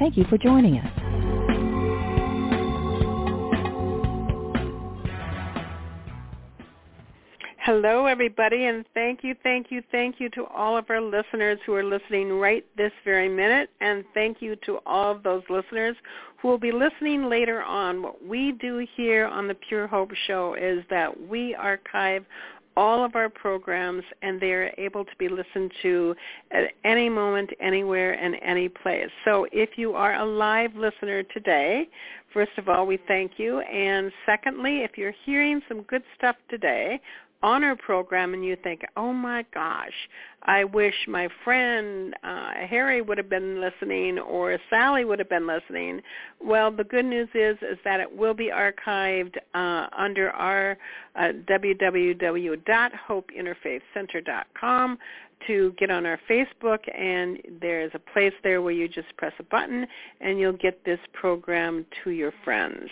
Thank you for joining us. Hello, everybody, and thank you, thank you, thank you to all of our listeners who are listening right this very minute, and thank you to all of those listeners who will be listening later on. What we do here on the Pure Hope Show is that we archive all of our programs and they are able to be listened to at any moment, anywhere, and any place. So if you are a live listener today, first of all, we thank you. And secondly, if you're hearing some good stuff today on our program and you think, oh my gosh, I wish my friend uh, Harry would have been listening or Sally would have been listening. Well, the good news is is that it will be archived uh, under our uh, www.hopeinterfaithcenter.com to get on our Facebook, and there's a place there where you just press a button, and you'll get this program to your friends.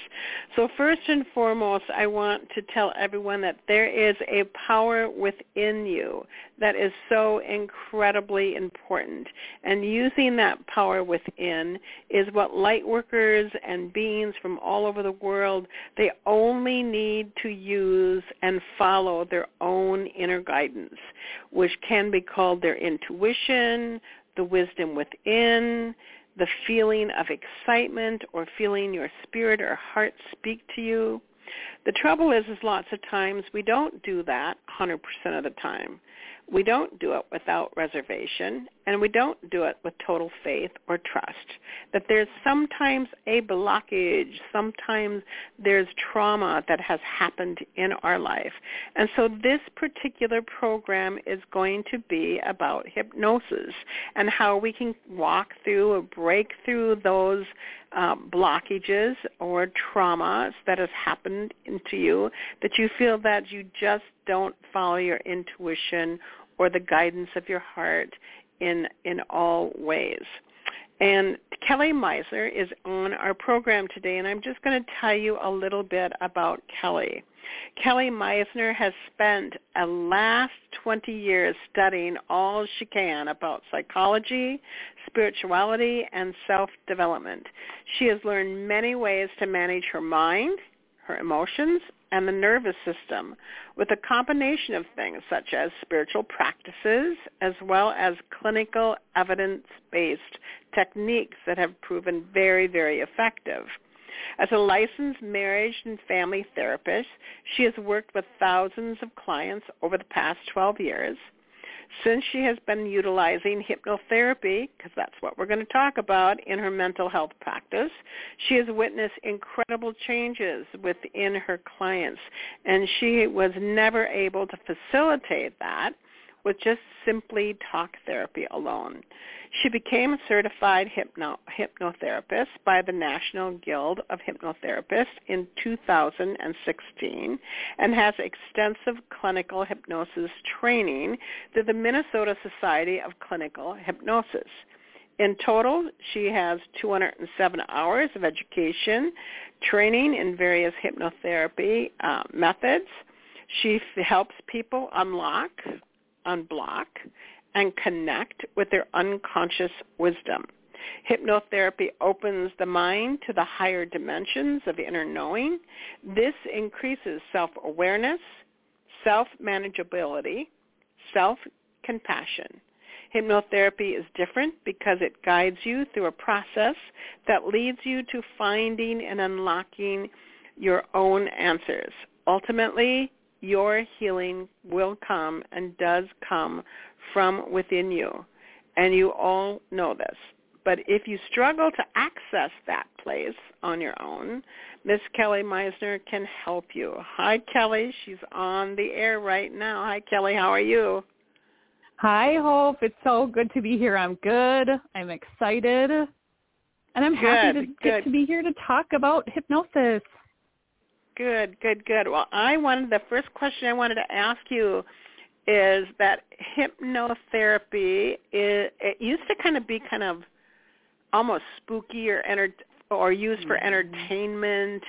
So first and foremost, I want to tell everyone that there is a power within you that is so incredibly important. And using that power within is what light workers and beings from all over the world, they only need to use and follow their own inner guidance, which can be called their intuition, the wisdom within, the feeling of excitement or feeling your spirit or heart speak to you. The trouble is, is lots of times we don't do that 100% of the time. We don't do it without reservation, and we don't do it with total faith or trust. That there's sometimes a blockage, sometimes there's trauma that has happened in our life. And so this particular program is going to be about hypnosis and how we can walk through or break through those um, blockages or traumas that has happened into you that you feel that you just don't follow your intuition or the guidance of your heart in in all ways. And Kelly Meisner is on our program today, and I'm just going to tell you a little bit about Kelly. Kelly Meisner has spent the last 20 years studying all she can about psychology, spirituality, and self-development. She has learned many ways to manage her mind, her emotions, and the nervous system with a combination of things such as spiritual practices as well as clinical evidence-based techniques that have proven very, very effective. As a licensed marriage and family therapist, she has worked with thousands of clients over the past 12 years. Since she has been utilizing hypnotherapy, because that's what we're going to talk about in her mental health practice, she has witnessed incredible changes within her clients, and she was never able to facilitate that with just simply talk therapy alone. She became a certified hypno- hypnotherapist by the National Guild of Hypnotherapists in 2016 and has extensive clinical hypnosis training through the Minnesota Society of Clinical Hypnosis. In total, she has 207 hours of education, training in various hypnotherapy uh, methods. She f- helps people unlock, unblock, and connect with their unconscious wisdom. Hypnotherapy opens the mind to the higher dimensions of inner knowing. This increases self-awareness, self-manageability, self-compassion. Hypnotherapy is different because it guides you through a process that leads you to finding and unlocking your own answers. Ultimately, your healing will come and does come from within you. And you all know this. But if you struggle to access that place on your own, Miss Kelly Meisner can help you. Hi, Kelly. She's on the air right now. Hi, Kelly. How are you? Hi, Hope. It's so good to be here. I'm good. I'm excited. and I'm good, happy to good. get to be here to talk about hypnosis. Good. to be here to talk about hypnosis. Good, good. Well, I wanted the first question I wanted to ask you is that hypnotherapy is it used to kind of be kind of almost spooky or enter or used for Mhm. entertainment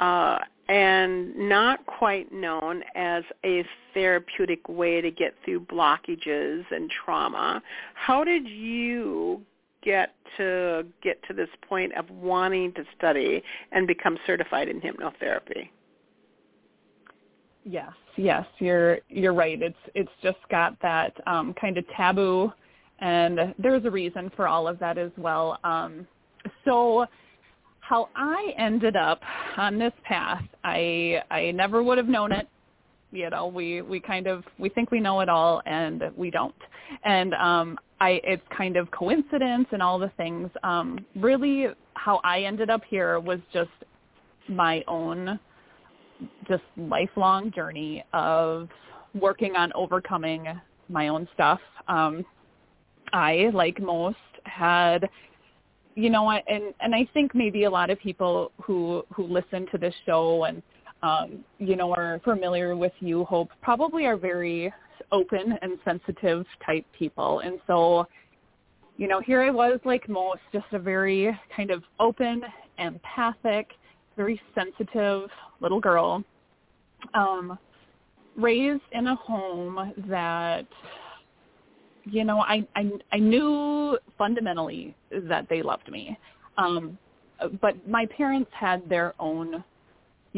uh and not quite known as a therapeutic way to get through blockages and trauma. How did you get to get to this point of wanting to study and become certified in hypnotherapy? Yes, yes, you're you're right. It's it's just got that um, kind of taboo, and there's a reason for all of that as well. Um, so, how I ended up on this path, I I never would have known it. You know, we we kind of we think we know it all, and we don't. And um, I it's kind of coincidence and all the things. Um, really, how I ended up here was just my own just lifelong journey of working on overcoming my own stuff. Um, I, like most, had, you know, and and I think maybe a lot of people who who listen to this show and um, you know are familiar with you, Hope, probably are very open and sensitive type people, and so. You know, here I was like most, just a very kind of open, empathic, very sensitive little girl, um, raised in a home that, you know, I, I I knew fundamentally that they loved me, um, but my parents had their own,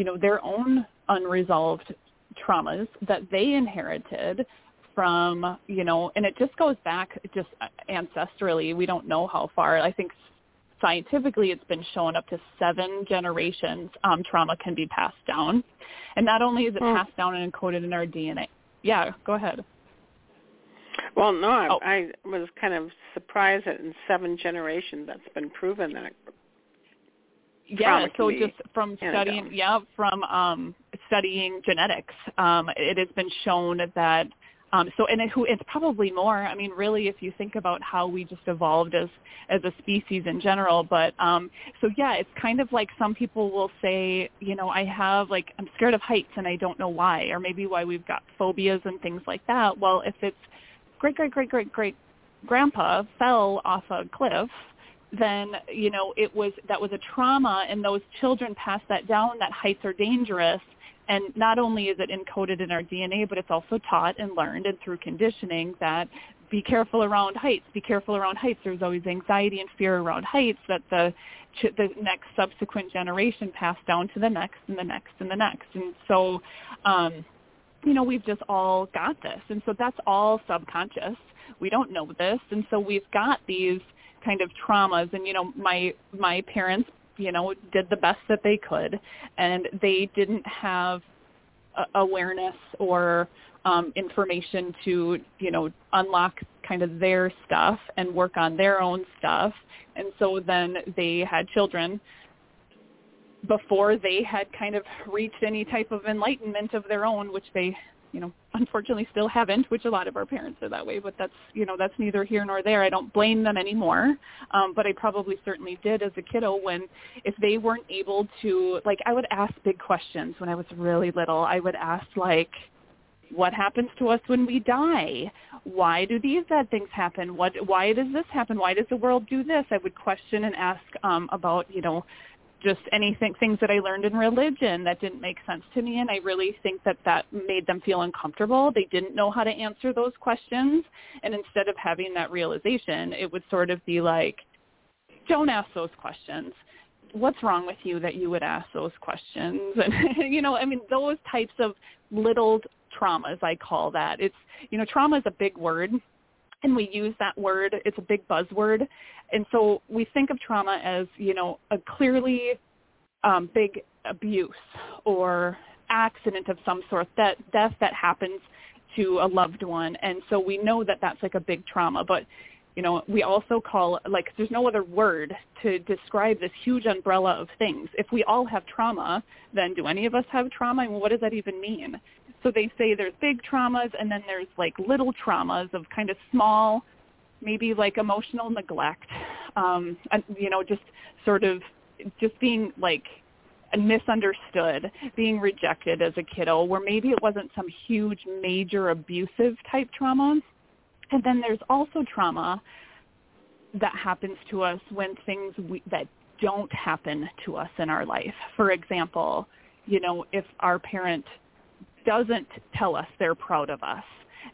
you know, their own unresolved traumas that they inherited from, you know, and it just goes back just ancestrally. We don't know how far. I think scientifically it's been shown up to seven generations um, trauma can be passed down. And not only is it Hmm. passed down and encoded in our DNA. Yeah, go ahead. Well, no, I, Oh. I was kind of surprised that in seven generations that's been proven that Yeah, so just from studying, yeah, from um, studying genetics, um, it has been shown that. Um, so, and it, who it's probably more. I mean, really, if you think about how we just evolved as as a species in general. But um, so, yeah, it's kind of like some people will say, you know, I have like I'm scared of heights and I don't know why, or maybe why we've got phobias and things like that. Well, if it's great, great, great, great, great grandpa fell off a cliff then you know it was that was a trauma and those children pass that down that heights are dangerous and not only is it encoded in our DNA but it's also taught and learned and through conditioning that be careful around heights be careful around heights. There's always anxiety and fear around heights that the the next subsequent generation passed down to the next and the next and the next. And so um you know we've just all got this. And so that's all subconscious. We don't know this. And so we've got these kind of traumas. And you know my my parents you know did the best that they could. And they didn't have awareness or um information to you know unlock kind of their stuff and work on their own stuff. And so then they had children. Before they had kind of reached any type of enlightenment of their own which they you know unfortunately still haven't which a lot of our parents are that way but that's you know that's neither here nor there. I don't blame them anymore. Um but i probably certainly did as a kiddo when if they weren't able to like i would ask big questions when i was really little. I would ask like what happens to us when we die? Why do these bad things happen? What why does this happen? Why does the world do this? I would question and ask um about you know just anything things that I learned in religion that didn't make sense to me and I really think that that made them feel uncomfortable. They didn't know how to answer those questions and instead of having that realization, it would sort of be like don't ask those questions. What's wrong with you that you would ask those questions? And you know, I mean those types of little traumas I call that. It's you know, trauma is a big word and we use that word it's a big buzzword. And so we think of trauma as you know a clearly um, big abuse or accident of some sort that death that happens to a loved one. And so we know that that's like a big trauma. But you know we also call like there's no other word to describe this huge umbrella of things. If we all have trauma then do any of us have trauma? And what does that even mean so they say there's big traumas and then there's like little traumas of kind of small maybe like emotional neglect, um, and, you know, just sort of just being like misunderstood, being rejected as a kiddo, where maybe it wasn't some huge, major abusive type trauma. And then there's also trauma that happens to us when things we, that don't happen to us in our life. For example, you know, if our parent doesn't tell us they're proud of us.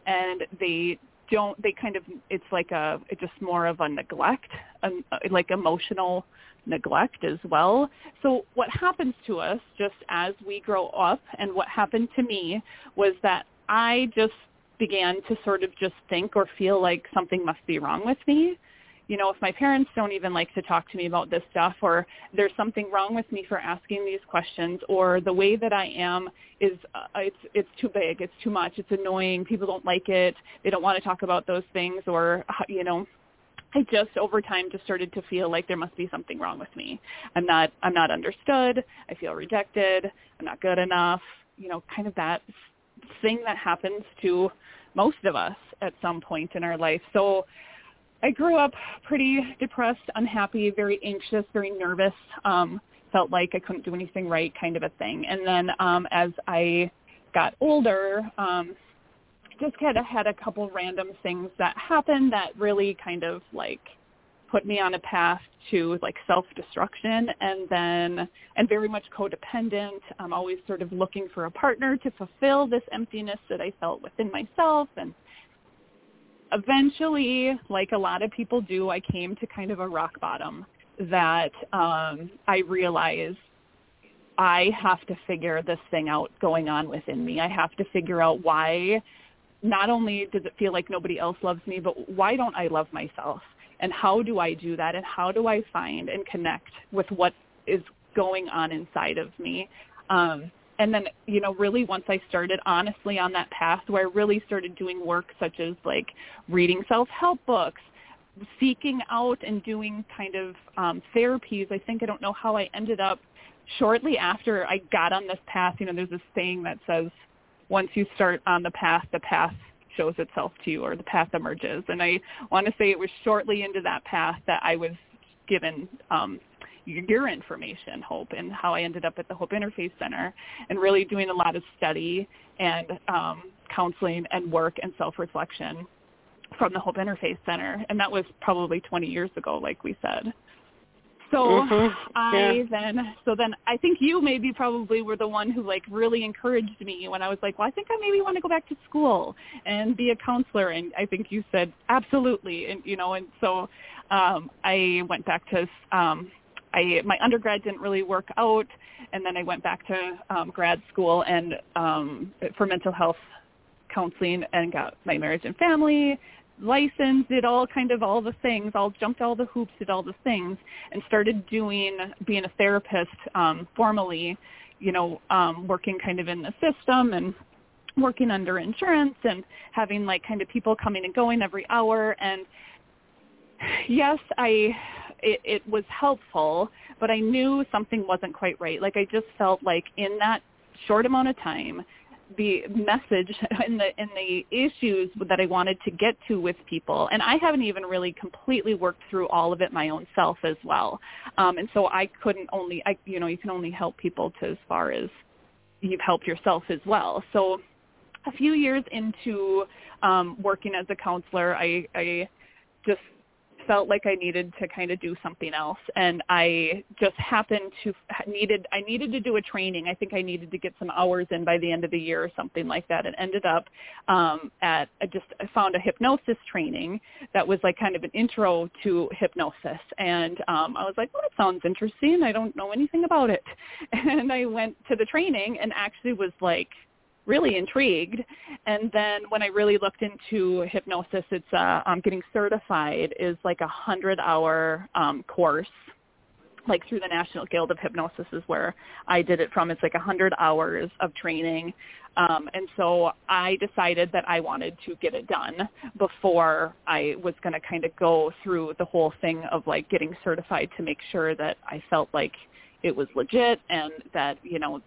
And they don't they kind of it's like a it's just more of a neglect um, like emotional neglect as well. So what happens to us just as we grow up and what happened to me was that i just began to sort of just think or feel like something must be wrong with me you know, if my parents don't even like to talk to me about this stuff or there's something wrong with me for asking these questions or the way that I am is uh, it's it's too big, it's too much, it's annoying, people don't like it, they don't want to talk about those things or you know, I just over time just started to feel like there must be something wrong with me. I'm not I'm not understood, I feel rejected, I'm not good enough, you know, kind of that thing that happens to most of us at some point in our life. So I grew up pretty depressed, unhappy, very anxious, very nervous. Um, felt like I couldn't do anything right, kind of a thing. And then um, as I got older, um, just kind of had a couple random things that happened that really kind of like put me on a path to like self-destruction and then and very much codependent i'm always sort of looking for a partner to fulfill this emptiness that i felt within myself and eventually, like a lot of people do, I came to kind of a rock bottom that um, I realized I have to figure this thing out going on within me. I have to figure out why not only does it feel like nobody else loves me, but why don't I love myself? And how do I do that? And how do I find and connect with what is going on inside of me? Um, and then you know really once i started honestly on that path where i really started doing work such as like reading self help books seeking out and doing kind of um therapies i think i don't know how i ended up shortly after i got on this path you know there's this saying that says once you start on the path the path shows itself to you or the path emerges. And i want to say it was shortly into that path that i was given um your information, Hope, and how I ended up at the Hope Interfaith Center and really doing a lot of study and um, counseling and work and self-reflection from the Hope Interfaith Center. And that was probably 20 years ago, like we said. So mm-hmm. I yeah. then, so then I think you maybe probably were the one who like really encouraged me when I was like, well, I think I maybe want to go back to school and be a counselor. And I think you said absolutely. And, you know, and so um, I went back to um, I my undergrad didn't really work out, and then I went back to um, grad school and um, for mental health counseling and got my marriage and family license, did all kind of all the things, all jumped all the hoops, did all the things, and started doing being a therapist um, formally, you know, um, working kind of in the system and working under insurance and having like kind of people coming and going every hour. And yes, I it, it was helpful, but I knew something wasn't quite right. Like I just felt like in that short amount of time, the message and the and the issues that I wanted to get to with people, and I haven't even really completely worked through all of it my own self as well. Um, and so I couldn't only, I you know, you can only help people to as far as you've helped yourself as well. So a few years into um, working as a counselor, I, I just felt like I needed to kind of do something else and I just happened to needed I needed to do a training. I think I needed to get some hours in by the end of the year or something like that and ended up um at I just I found a hypnosis training that was like kind of an intro to hypnosis and um I was like, "Well, that sounds interesting. I don't know anything about it." And I went to the training and actually was like really intrigued. And then when I really looked into hypnosis, it's uh, um, getting certified is like a hundred hour um, course like through the National Guild of Hypnosis is where I did it from. It's like a hundred hours of training. Um, and so I decided that I wanted to get it done before I was going to kind of go through the whole thing of like getting certified to make sure that I felt like it was legit and that you know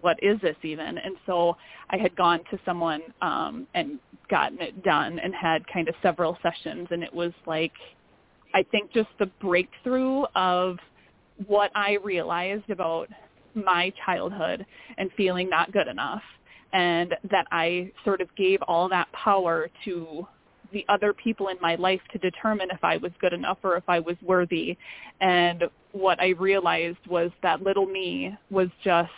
what is this even? And so i had gone to someone um and gotten it done and had kind of several sessions and it was like i think just the breakthrough of what i realized about my childhood and feeling not good enough and that I sort of gave all that power to the other people in my life to determine if I was good enough or if I was worthy. And what I realized was that little me was just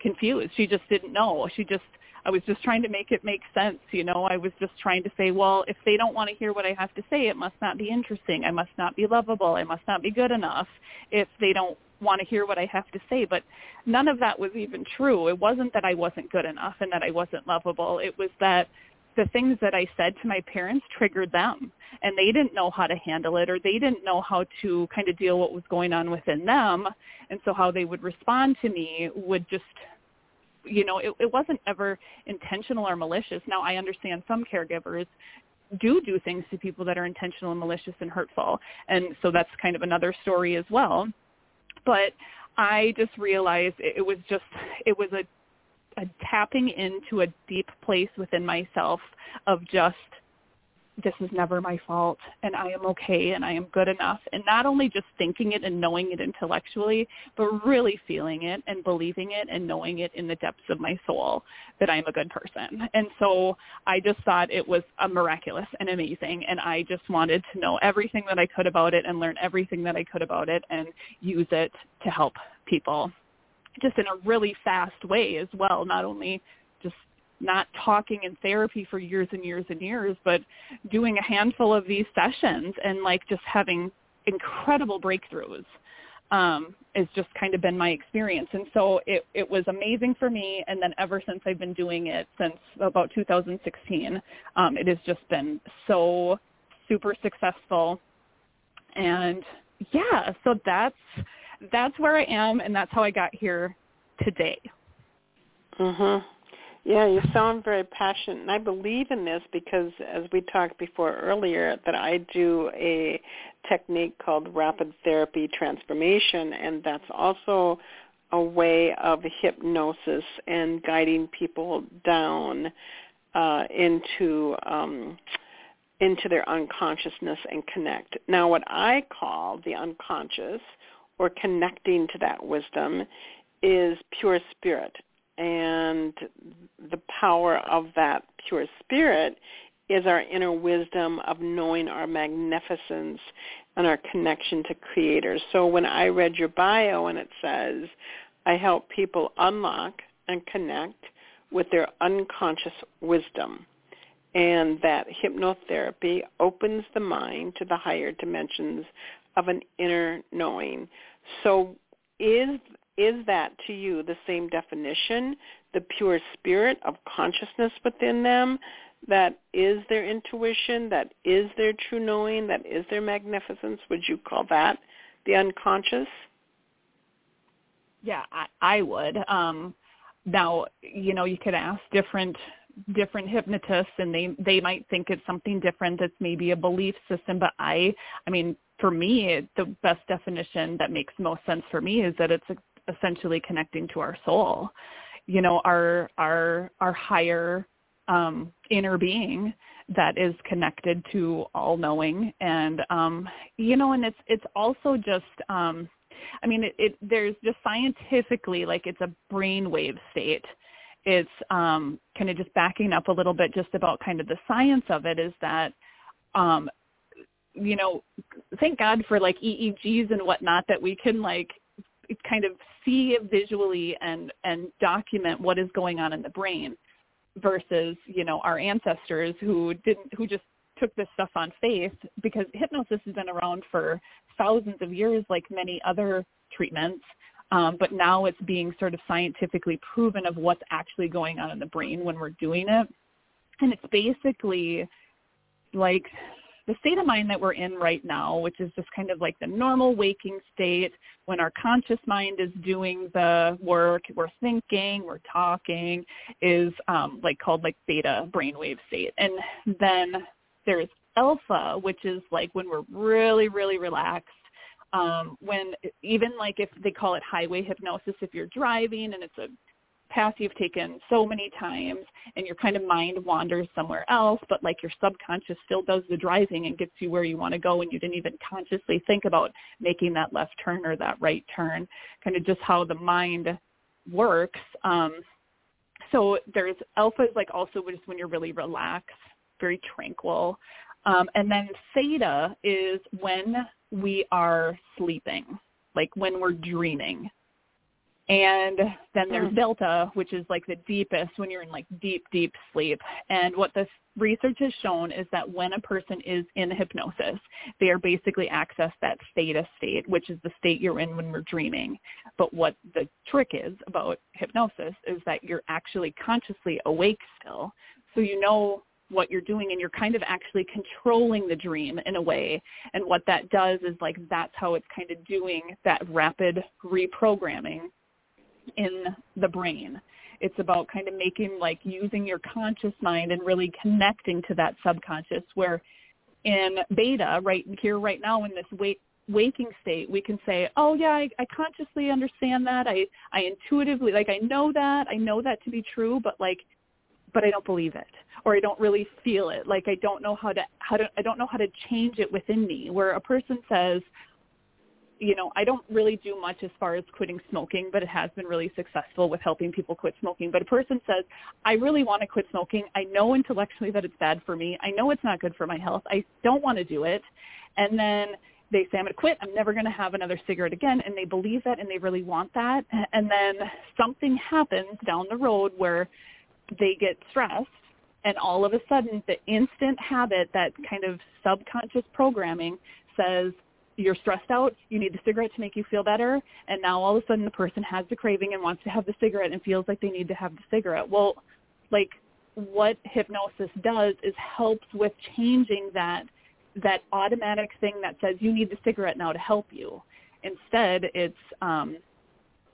confused. She just didn't know. She just I was just trying to make it make sense, you know. I was just trying to say, well, if they don't want to hear what I have to say, it must not be interesting. I must not be lovable. I must not be good enough. If they don't want to hear what I have to say, but none of that was even true. It wasn't that I wasn't good enough and that I wasn't lovable. It was that the things that I said to my parents triggered them and they didn't know how to handle it or they didn't know how to kind of deal with what was going on within them. And so how they would respond to me would just you know, it, it wasn't ever intentional or malicious. Now I understand some caregivers do do things to people that are intentional and malicious and hurtful. And so that's kind of another story as well but I just realized it was just it was a a tapping into a deep place within myself of just this is never my fault and I am okay and I am good enough. And not only just thinking it and knowing it intellectually, but really feeling it and believing it and knowing it in the depths of my soul that I'm a good person. And so I just thought it was a miraculous and amazing. And I just wanted to know everything that I could about it and learn everything that I could about it and use it to help people just in a really fast way as well, not only just not talking in therapy for years and years and years, but doing a handful of these sessions and like just having incredible breakthroughs um, has just kind of been my experience. And so it, it was amazing for me. And then ever since I've been doing it since about 2016, um, it has just been so super successful. And yeah, so that's, that's where I am and that's how I got here today. Mhm. Yeah, you sound very passionate, and I believe in this because, as we talked before earlier, that I do a technique called rapid therapy transformation, and that's also a way of hypnosis and guiding people down uh, into um, into their unconsciousness and connect. Now, what I call the unconscious or connecting to that wisdom is pure spirit and the power of that pure spirit is our inner wisdom of knowing our magnificence and our connection to creators. So when I read your bio and it says, I help people unlock and connect with their unconscious wisdom and that hypnotherapy opens the mind to the higher dimensions of an inner knowing. So is is that to you the same definition, the pure spirit of consciousness within them that is their intuition, that is their true knowing, that is their magnificence? Would you call that the unconscious? Yeah, I, I would. Um, now, you know, you could ask different different hypnotists and they they might think it's something different that's maybe a belief system but i i mean for me the best definition that makes most sense for me is that it's essentially connecting to our soul. You know our our our higher um inner being that is connected to all knowing and um you know and it's it's also just um i mean it, it there's just scientifically like it's a brainwave state it's um kind of just backing up a little bit just about kind of the science of it is that um you know thank god for like eegs and whatnot that we can like kind of see visually and and document what is going on in the brain versus you know our ancestors who didn't who just took this stuff on faith because hypnosis has been around for thousands of years like many other treatments um, but now it's being sort of scientifically proven of what's actually going on in the brain when we're doing it and it's basically like the state of mind that we're in right now, which is just kind of like the normal waking state when our conscious mind is doing the work, we're thinking, we're talking, is um, like called like beta brainwave state. And then there's alpha, which is like when we're really, really relaxed, um, when even like if they call it highway hypnosis, if you're driving and it's a path you've taken so many times and your kind of mind wanders somewhere else, but like your subconscious still does the driving and gets you where you want to go and you didn't even consciously think about making that left turn or that right turn, kind of just how the mind works. Um, so there's alpha is like also just when you're really relaxed, very tranquil. Um, and then theta is when we are sleeping, like when we're dreaming. And then there's mm. delta, which is like the deepest when you're in like deep, deep sleep. And what this research has shown is that when a person is in hypnosis, they are basically access that theta state, which is the state you're in when we're dreaming. But what the trick is about hypnosis is that you're actually consciously awake still. So you know what you're doing and you're kind of actually controlling the dream in a way. And what that does is like that's how it's kind of doing that rapid reprogramming in the brain. It's about kind of making like using your conscious mind and really connecting to that subconscious where in beta, right here, right now in this wake, waking state, we can say, oh yeah, I, I consciously understand that. I, I intuitively, like I know that. I know that to be true, but like, but I don't believe it or I don't really feel it. Like I don't know how to, how to, I don't know how to change it within me where a person says, you know, I don't really do much as far as quitting smoking, but it has been really successful with helping people quit smoking. But a person says, I really want to quit smoking. I know intellectually that it's bad for me. I know it's not good for my health. I don't want to do it. And then they say, I'm going to quit. I'm never going to have another cigarette again. And they believe that and they really want that. And then something happens down the road where they get stressed and all of a sudden the instant habit, that kind of subconscious programming says, you're stressed out, you need the cigarette to make you feel better, and now all of a sudden the person has the craving and wants to have the cigarette and feels like they need to have the cigarette. Well, like what hypnosis does is helps with changing that that automatic thing that says you need the cigarette now to help you. Instead, it's um,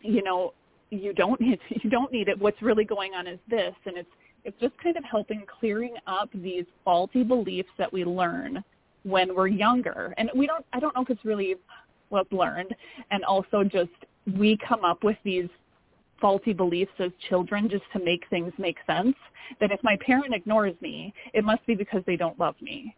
you know you don't need you don't need it. What's really going on is this, and it's it's just kind of helping clearing up these faulty beliefs that we learn when we're younger. And we don't, I don't know if it's really what's learned. And also just we come up with these faulty beliefs as children just to make things make sense. That if my parent ignores me, it must be because they don't love me.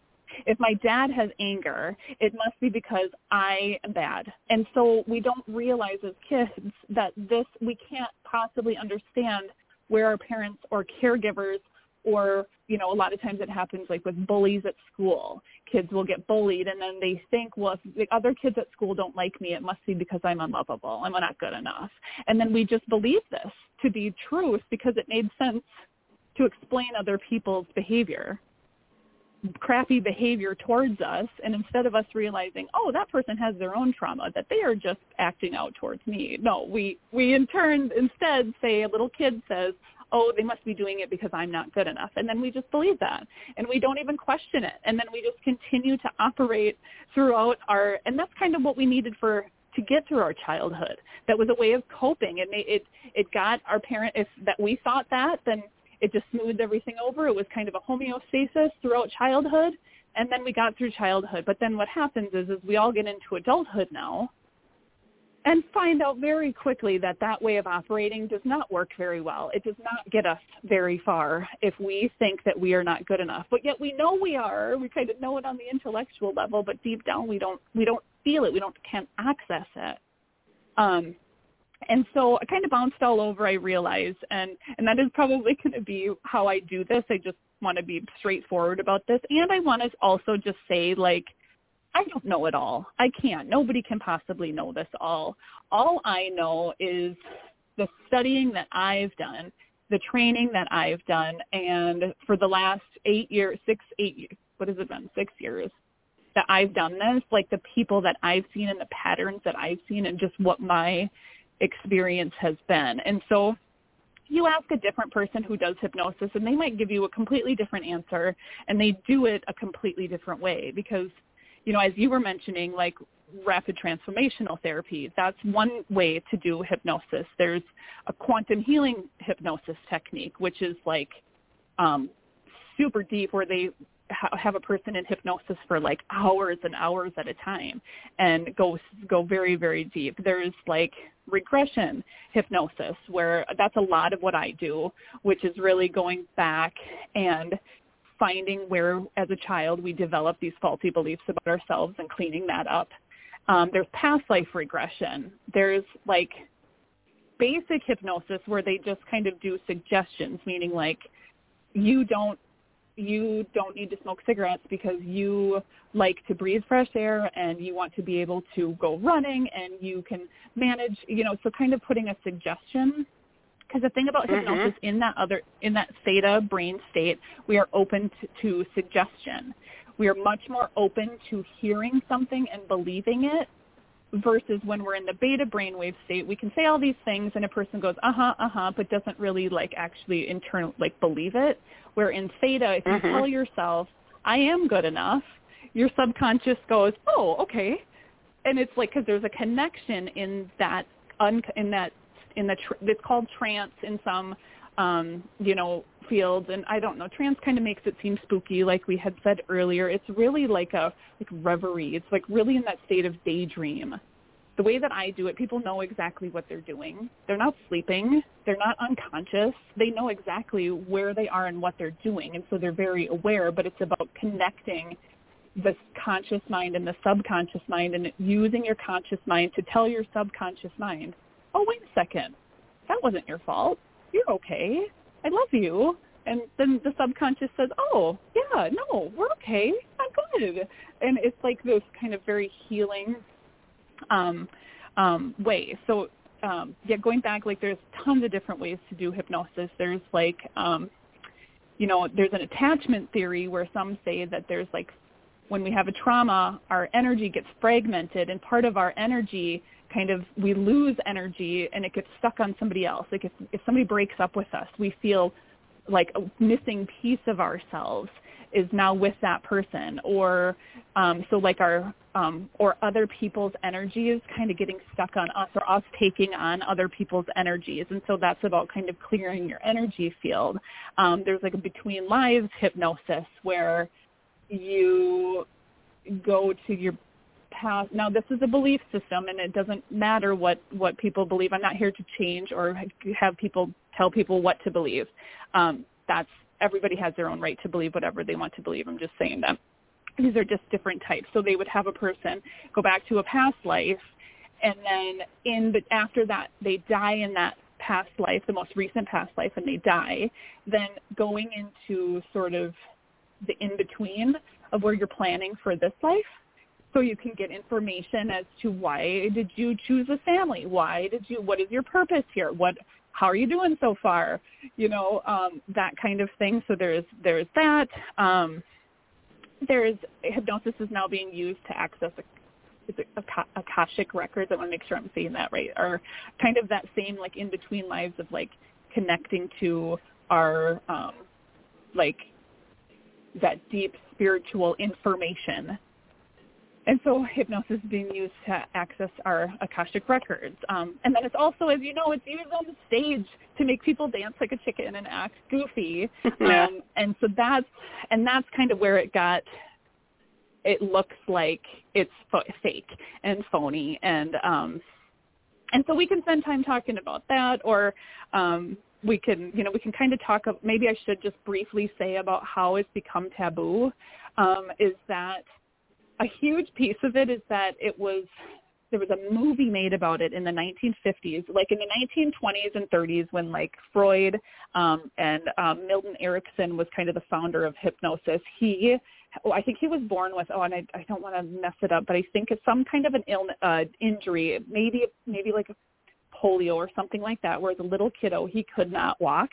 If my dad has anger, it must be because I am bad. And so we don't realize as kids that this, we can't possibly understand where our parents or caregivers or you know a lot of times it happens like with bullies at school. Kids will get bullied and then they think well if the other kids at school don't like me it must be because i'm unlovable. I'm not good enough. And then we just believe this to be truth because it made sense to explain other people's behavior crappy behavior towards us and instead of us realizing oh that person has their own trauma that they are just acting out towards me no we we in turn instead say a little kid says oh, they must be doing it because I'm not good enough. And then we just believe that. And we don't even question it. And then we just continue to operate throughout our, and that's kind of what we needed for to get through our childhood. That was a way of coping. And it, it, it got our parent, if that we thought that, then it just smoothed everything over. It was kind of a homeostasis throughout childhood. And then we got through childhood. But then what happens is, is we all get into adulthood now and find out very quickly that that way of operating does not work very well. It does not get us very far if we think that we are not good enough. But yet we know we are. We kind of know it on the intellectual level, but deep down we don't we don't feel it. We don't can't access it. Um, and so I kind of bounced all over. I realized, and and that is probably going to be how I do this. I just want to be straightforward about this, and I want to also just say like I don't know it all. I can't. Nobody can possibly know this all. All I know is the studying that I've done, the training that I've done, and for the last eight years, six, eight, what has it been, six years that I've done this, like the people that I've seen and the patterns that I've seen and just what my experience has been. And so you ask a different person who does hypnosis and they might give you a completely different answer and they do it a completely different way because you know, as you were mentioning, like rapid transformational therapy, that's one way to do hypnosis. There's a quantum healing hypnosis technique, which is like um, super deep where they have a person in hypnosis for like hours and hours at a time and go go very very deep. There's like regression hypnosis where that's a lot of what I do which is really going back and finding where as a child we develop these faulty beliefs about ourselves and cleaning that up. Um, there's past life regression. There's like basic hypnosis where they just kind of do suggestions meaning like you don't you don't need to smoke cigarettes because you like to breathe fresh air and you want to be able to go running and you can manage, you know, so kind of putting a suggestion because the thing about mm-hmm. hypnosis in that other in that theta brain state, we are open to, to suggestion. We are much more open to hearing something and believing it versus when we're in the beta brainwave state, we can say all these things and a person goes, uh-huh, uh-huh, but doesn't really like actually internal, like believe it. Where in theta, if you mm-hmm. tell yourself, I am good enough, your subconscious goes, oh, okay. And it's like, because there's a connection in that, un- in that, in the, tr- it's called trance in some, um, you know, fields and I don't know, trance kind of makes it seem spooky like we had said earlier. It's really like a like reverie. It's like really in that state of daydream. The way that I do it, people know exactly what they're doing. They're not sleeping. They're not unconscious. They know exactly where they are and what they're doing, and so they're very aware, but it's about connecting the conscious mind and the subconscious mind and using your conscious mind to tell your subconscious mind, oh, wait a second, that wasn't your fault. You're okay. I love you. And then the subconscious says, oh, yeah, no, we're okay. I'm good. And it's like this kind of very healing um, um, way. So um, yeah, going back, like there's tons of different ways to do hypnosis. There's like, um, you know, there's an attachment theory where some say that there's like, when we have a trauma, our energy gets fragmented, and part of our energy kind of we lose energy and it gets stuck on somebody else. Like if if somebody breaks up with us, we feel like a missing piece of ourselves is now with that person. Or um so like our um or other people's energy is kind of getting stuck on us or us taking on other people's energies. And so that's about kind of clearing your energy field. Um there's like a between lives hypnosis where you go to your past now this is a belief system and it doesn't matter what what people believe. I'm not here to change or have people tell people what to believe. Um that's everybody has their own right to believe whatever they want to believe. I'm just saying that. These are just different types. So they would have a person go back to a past life and then in the after that they die in that past life the most recent past life and they die then going into sort of the in between of where you're planning for this life so you can get information as to why did you choose a family? Why did you what is your purpose here? What how are you doing so far? You know um that kind of thing. So there's there's that. Um there's hypnosis is now being used to access a is it akashic records. I want to make sure i'm saying that right. Or kind of that same like in between lives of like connecting to our um like that deep spiritual information and so hypnosis is being used to access our Akashic records. Um, and then it's also, as you know, it's used on the stage to make people dance like a chicken and act goofy. um, and so that's, and that's kind of where it got, it looks like it's fake and phony. And, um, and so we can spend time talking about that or, um, we can, you know, we can kind of talk, maybe I should just briefly say about how it's become taboo, um, is that a huge piece of it is that it was there was a movie made about it in the 1950s, like in the 1920s and 30s when like Freud um, and um, Milton Erickson was kind of the founder of hypnosis. He, oh, I think he was born with, oh, and I, I don't want to mess it up, but I think it's some kind of an illness, uh, injury, maybe, maybe like polio or something like that, where as a little kiddo he could not walk.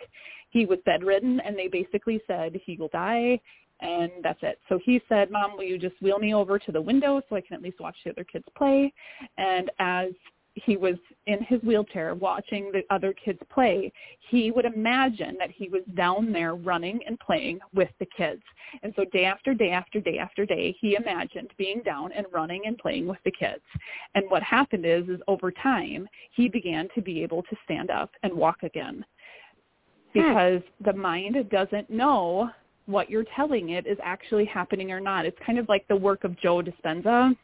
He was bedridden, and they basically said he will die and that's it. So he said, Mom, will you just wheel me over to the window so I can at least watch the other kids play? And as he was in his wheelchair watching the other kids play, he would imagine that he was down there running and playing with the kids. And so day after day after day after day, he imagined being down and running and playing with the kids. And what happened is, is over time, he began to be able to stand up and walk again hmm. because the mind doesn't know what you're telling it is actually happening or not. It's kind of like the work of Joe Dispenza,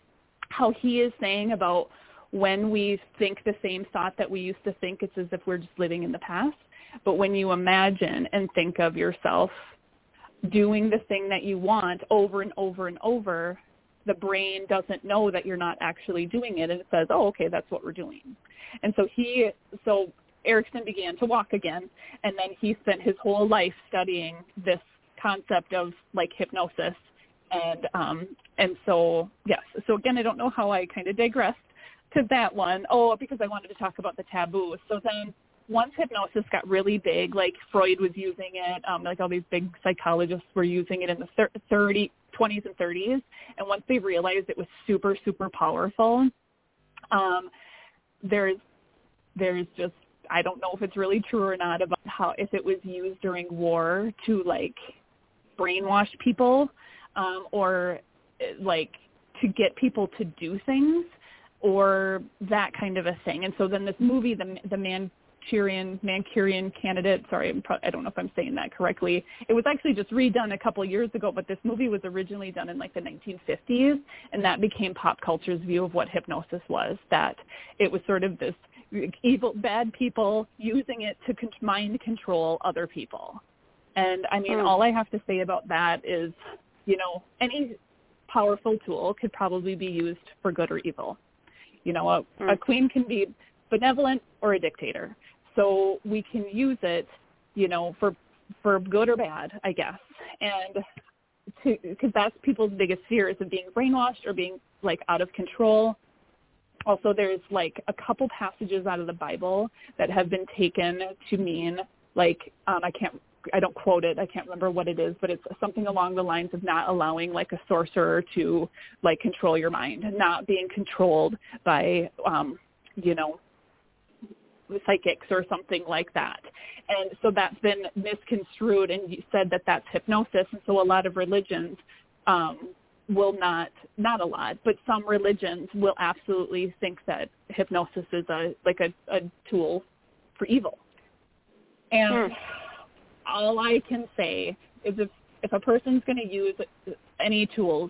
how he is saying about when we think the same thought that we used to think, it's as if we're just living in the past. But when you imagine and think of yourself doing the thing that you want over and over and over, the brain doesn't know that you're not actually doing it and it says, oh, okay, that's what we're doing. And so he, so Erickson began to walk again and then he spent his whole life studying this concept of like hypnosis and um and so yes so again i don't know how i kind of digressed to that one. Oh, because I wanted to talk about the taboo. So then once hypnosis got really big, like Freud was using it, um, like all these big psychologists were using it in the thir- 30, 20s and 30s, and once they realized it was super, super powerful, um, there's there's just I don't know if it's really true or not about how if it was used during war to like brainwash people um, or like to get people to do things or that kind of a thing. And so then this movie, the the Manchurian Manchurian Candidate. Sorry, I'm pro- I don't know if I'm saying that correctly. It was actually just redone a couple of years ago, but this movie was originally done in like the 1950s, and that became pop culture's view of what hypnosis was. That it was sort of this evil, bad people using it to con- mind control other people. And I mean, hmm. all I have to say about that is, you know, any powerful tool could probably be used for good or evil. You know, a, a hmm. queen can be benevolent or a dictator. So we can use it, you know, for for good or bad, I guess. And to because that's people's biggest fears of being brainwashed or being like out of control. Also, there's like a couple passages out of the Bible that have been taken to mean like um, I can't I don't quote it. I can't remember what it is, but it's something along the lines of not allowing like a sorcerer to like control your mind, not being controlled by um, you know psychics or something like that. And so that's been misconstrued and said that that's hypnosis. And so a lot of religions um, will not, not a lot, but some religions will absolutely think that hypnosis is a like a, a tool for evil. And hmm all I can say is if if a person's going to use any tools,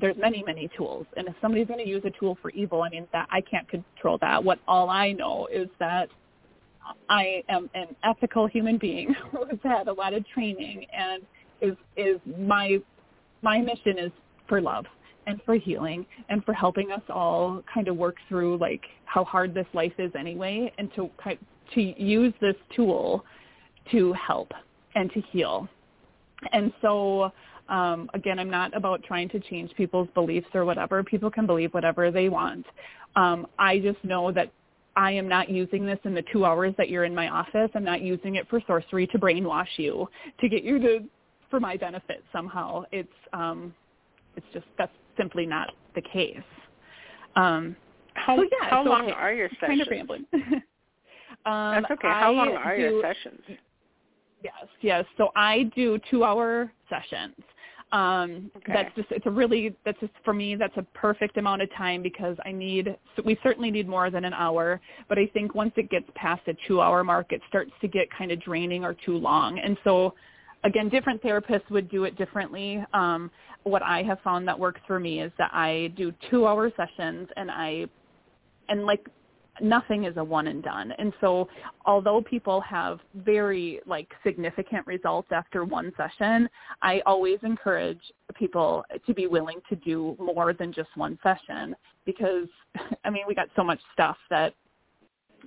there's many many tools, and if somebody's going to use a tool for evil, I mean that I can't control that. What all I know is that I am an ethical human being who has had a lot of training, and is is my my mission is for love and for healing and for helping us all kind of work through like how hard this life is anyway, and to to use this tool to help and to heal. And so um, again, I'm not about trying to change people's beliefs or whatever. People can believe whatever they want. Um, I just know that I am not using this in the two hours that you're in my office. I'm not using it for sorcery to brainwash you to get you to for my benefit somehow. It's um, it's just that's simply not the case. Um, how so yeah, how so long are your sessions? Kind of rambling. um, that's okay. How I long are do, your sessions? Yes, yes. So I do two-hour sessions. Um, okay. That's just it's a really that's just for me that's a perfect amount of time because I need so we certainly need more than an hour, but I think once it gets past the two-hour mark, it starts to get kind of draining or too long. And so, again, different therapists would do it differently. Um, what I have found that works for me is that I do two-hour sessions and I and like nothing is a one and done. And so although people have very like significant results after one session, I always encourage people to be willing to do more than just one session because I mean we got so much stuff that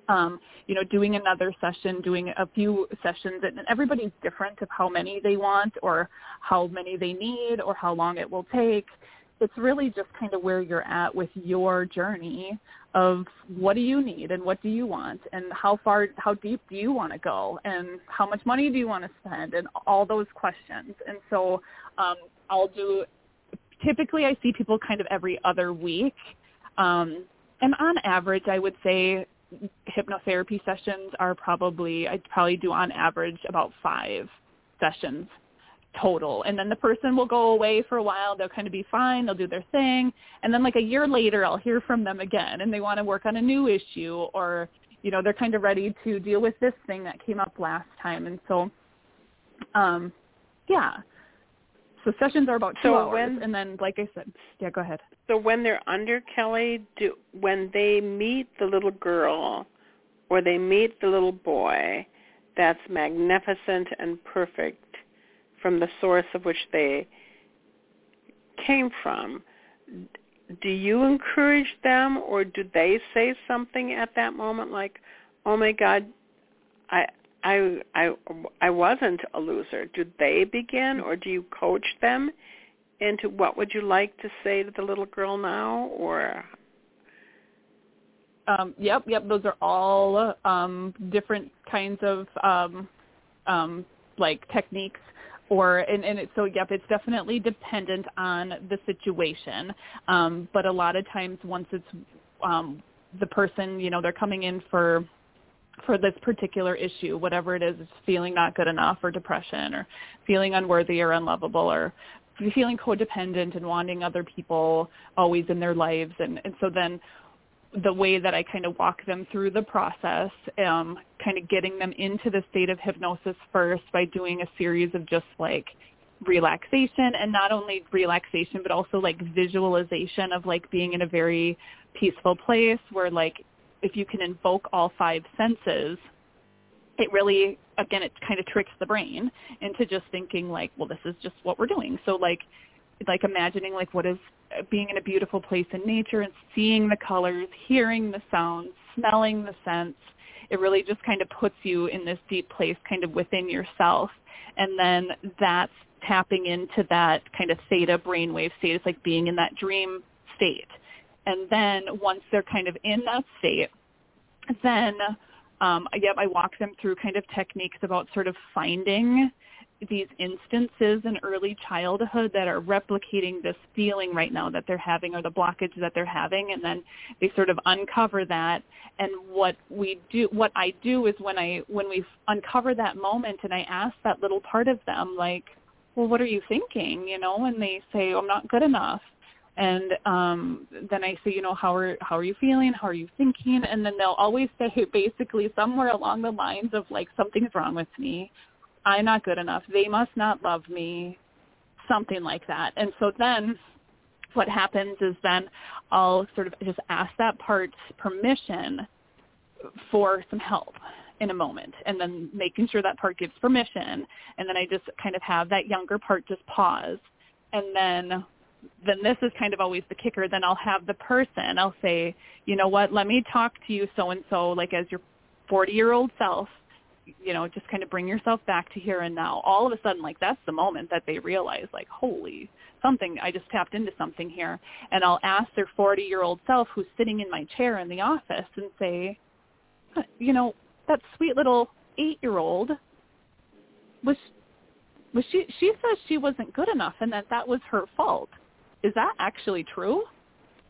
um, you know, doing another session, doing a few sessions, and everybody's different of how many they want or how many they need or how long it will take it's really just kind of where you're at with your journey of what do you need and what do you want and how far how deep do you want to go and how much money do you want to spend and all those questions. And so um, i'll do typically i see people kind of every other week. Um, and on average i would say hypnotherapy sessions are probably i probably do on average about five sessions total. And then the person will go away for a while. They'll kind of be fine. They'll do their thing. And then like a year later, I'll hear from them again and they want to work on a new issue or, you know, they're kind of ready to deal with this thing that came up last time. And so, um, yeah. So sessions are about two so hours, when, and then, like I said, yeah, go ahead. So when they're under Kelly, do when they meet the little girl or they meet the little boy, that's magnificent and perfect from the source of which they came from. Do you encourage them, or do they say something at that moment like, "Oh my God, I I I I wasn't a loser. Do they begin or do you coach them into what would you like to say to the little girl now or um yep yep those are all um different kinds of um um like techniques or and, and it, so yep it's definitely dependent on the situation um but a lot of times once it's um the person you know they're coming in for for this particular issue, whatever it is, it's feeling not good enough or depression or feeling unworthy or unlovable or feeling codependent and wanting other people always in their lives. And, and so then the way that I kind of walk them through the process, um, kind of getting them into the state of hypnosis first by doing a series of just like relaxation and not only relaxation but also like visualization of like being in a very peaceful place where like if you can invoke all five senses, it really again it kind of tricks the brain into just thinking like, well, this is just what we're doing. So like like imagining like what is being in a beautiful place in nature and seeing the colors, hearing the sounds, smelling the scents. It really just kind of puts you in this deep place kind of within yourself. And then that's tapping into that kind of theta brainwave state. It's like being in that dream state. And then once they're kind of in that state, then um, yep, I walk them through kind of techniques about sort of finding these instances in early childhood that are replicating this feeling right now that they're having or the blockage that they're having and then they sort of uncover that and what we do what I do is when I when we uncover that moment and I ask that little part of them like well what are you thinking you know and they say I'm not good enough and um then I say, you know, how are how are you feeling? How are you thinking? And then they'll always say basically somewhere along the lines of like something's wrong with me. I'm not good enough. They must not love me. Something like that. And so then what happens is then I'll sort of just ask that part's permission for some help in a moment and then making sure that part gives permission and then I just kind of have that younger part just pause and then then this is kind of always the kicker. Then I'll have the person, I'll say, you know what, let me talk to you so-and-so, like as your 40-year-old self, you know, just kind of bring yourself back to here and now. All of a sudden, like that's the moment that they realize, like, holy, something, I just tapped into something here. And I'll ask their 40-year-old self who's sitting in my chair in the office and say, you know, that sweet little eight-year-old was was she she says she wasn't good enough and that that was her fault is that actually true?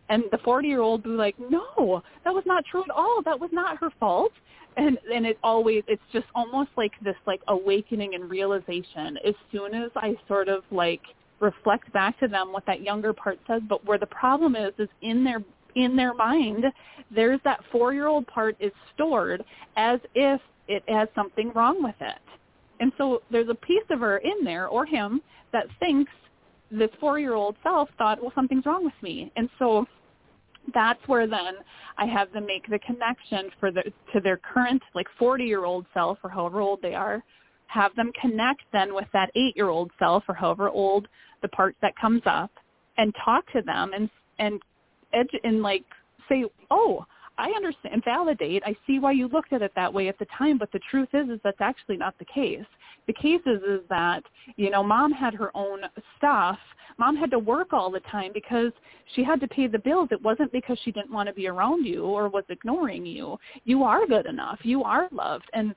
And the 40-year-old be like, no, that was not true at all. That was not her fault. And and it always it's just almost like this like awakening and realization as soon as I sort of like reflect back to them what that younger part says. But where the problem is is in their in their mind, there's that four-year-old part is stored as if it has something wrong with it. And so there's a piece of her in there or him that thinks this four-year-old self thought, well, something's wrong with me. And so that's where then I have them make the connection for the to their current like 40-year-old self or however old they are, have them connect then with that 8-year-old self or however old the part that comes up and talk to them and and edge and like say, "Oh, I understand, validate. I see why you looked at it that way at the time, but the truth is, is that's actually not the case. The case is, is that, you know, mom had her own stuff. Mom had to work all the time because she had to pay the bills. It wasn't because she didn't want to be around you or was ignoring you. You are good enough. You are loved. And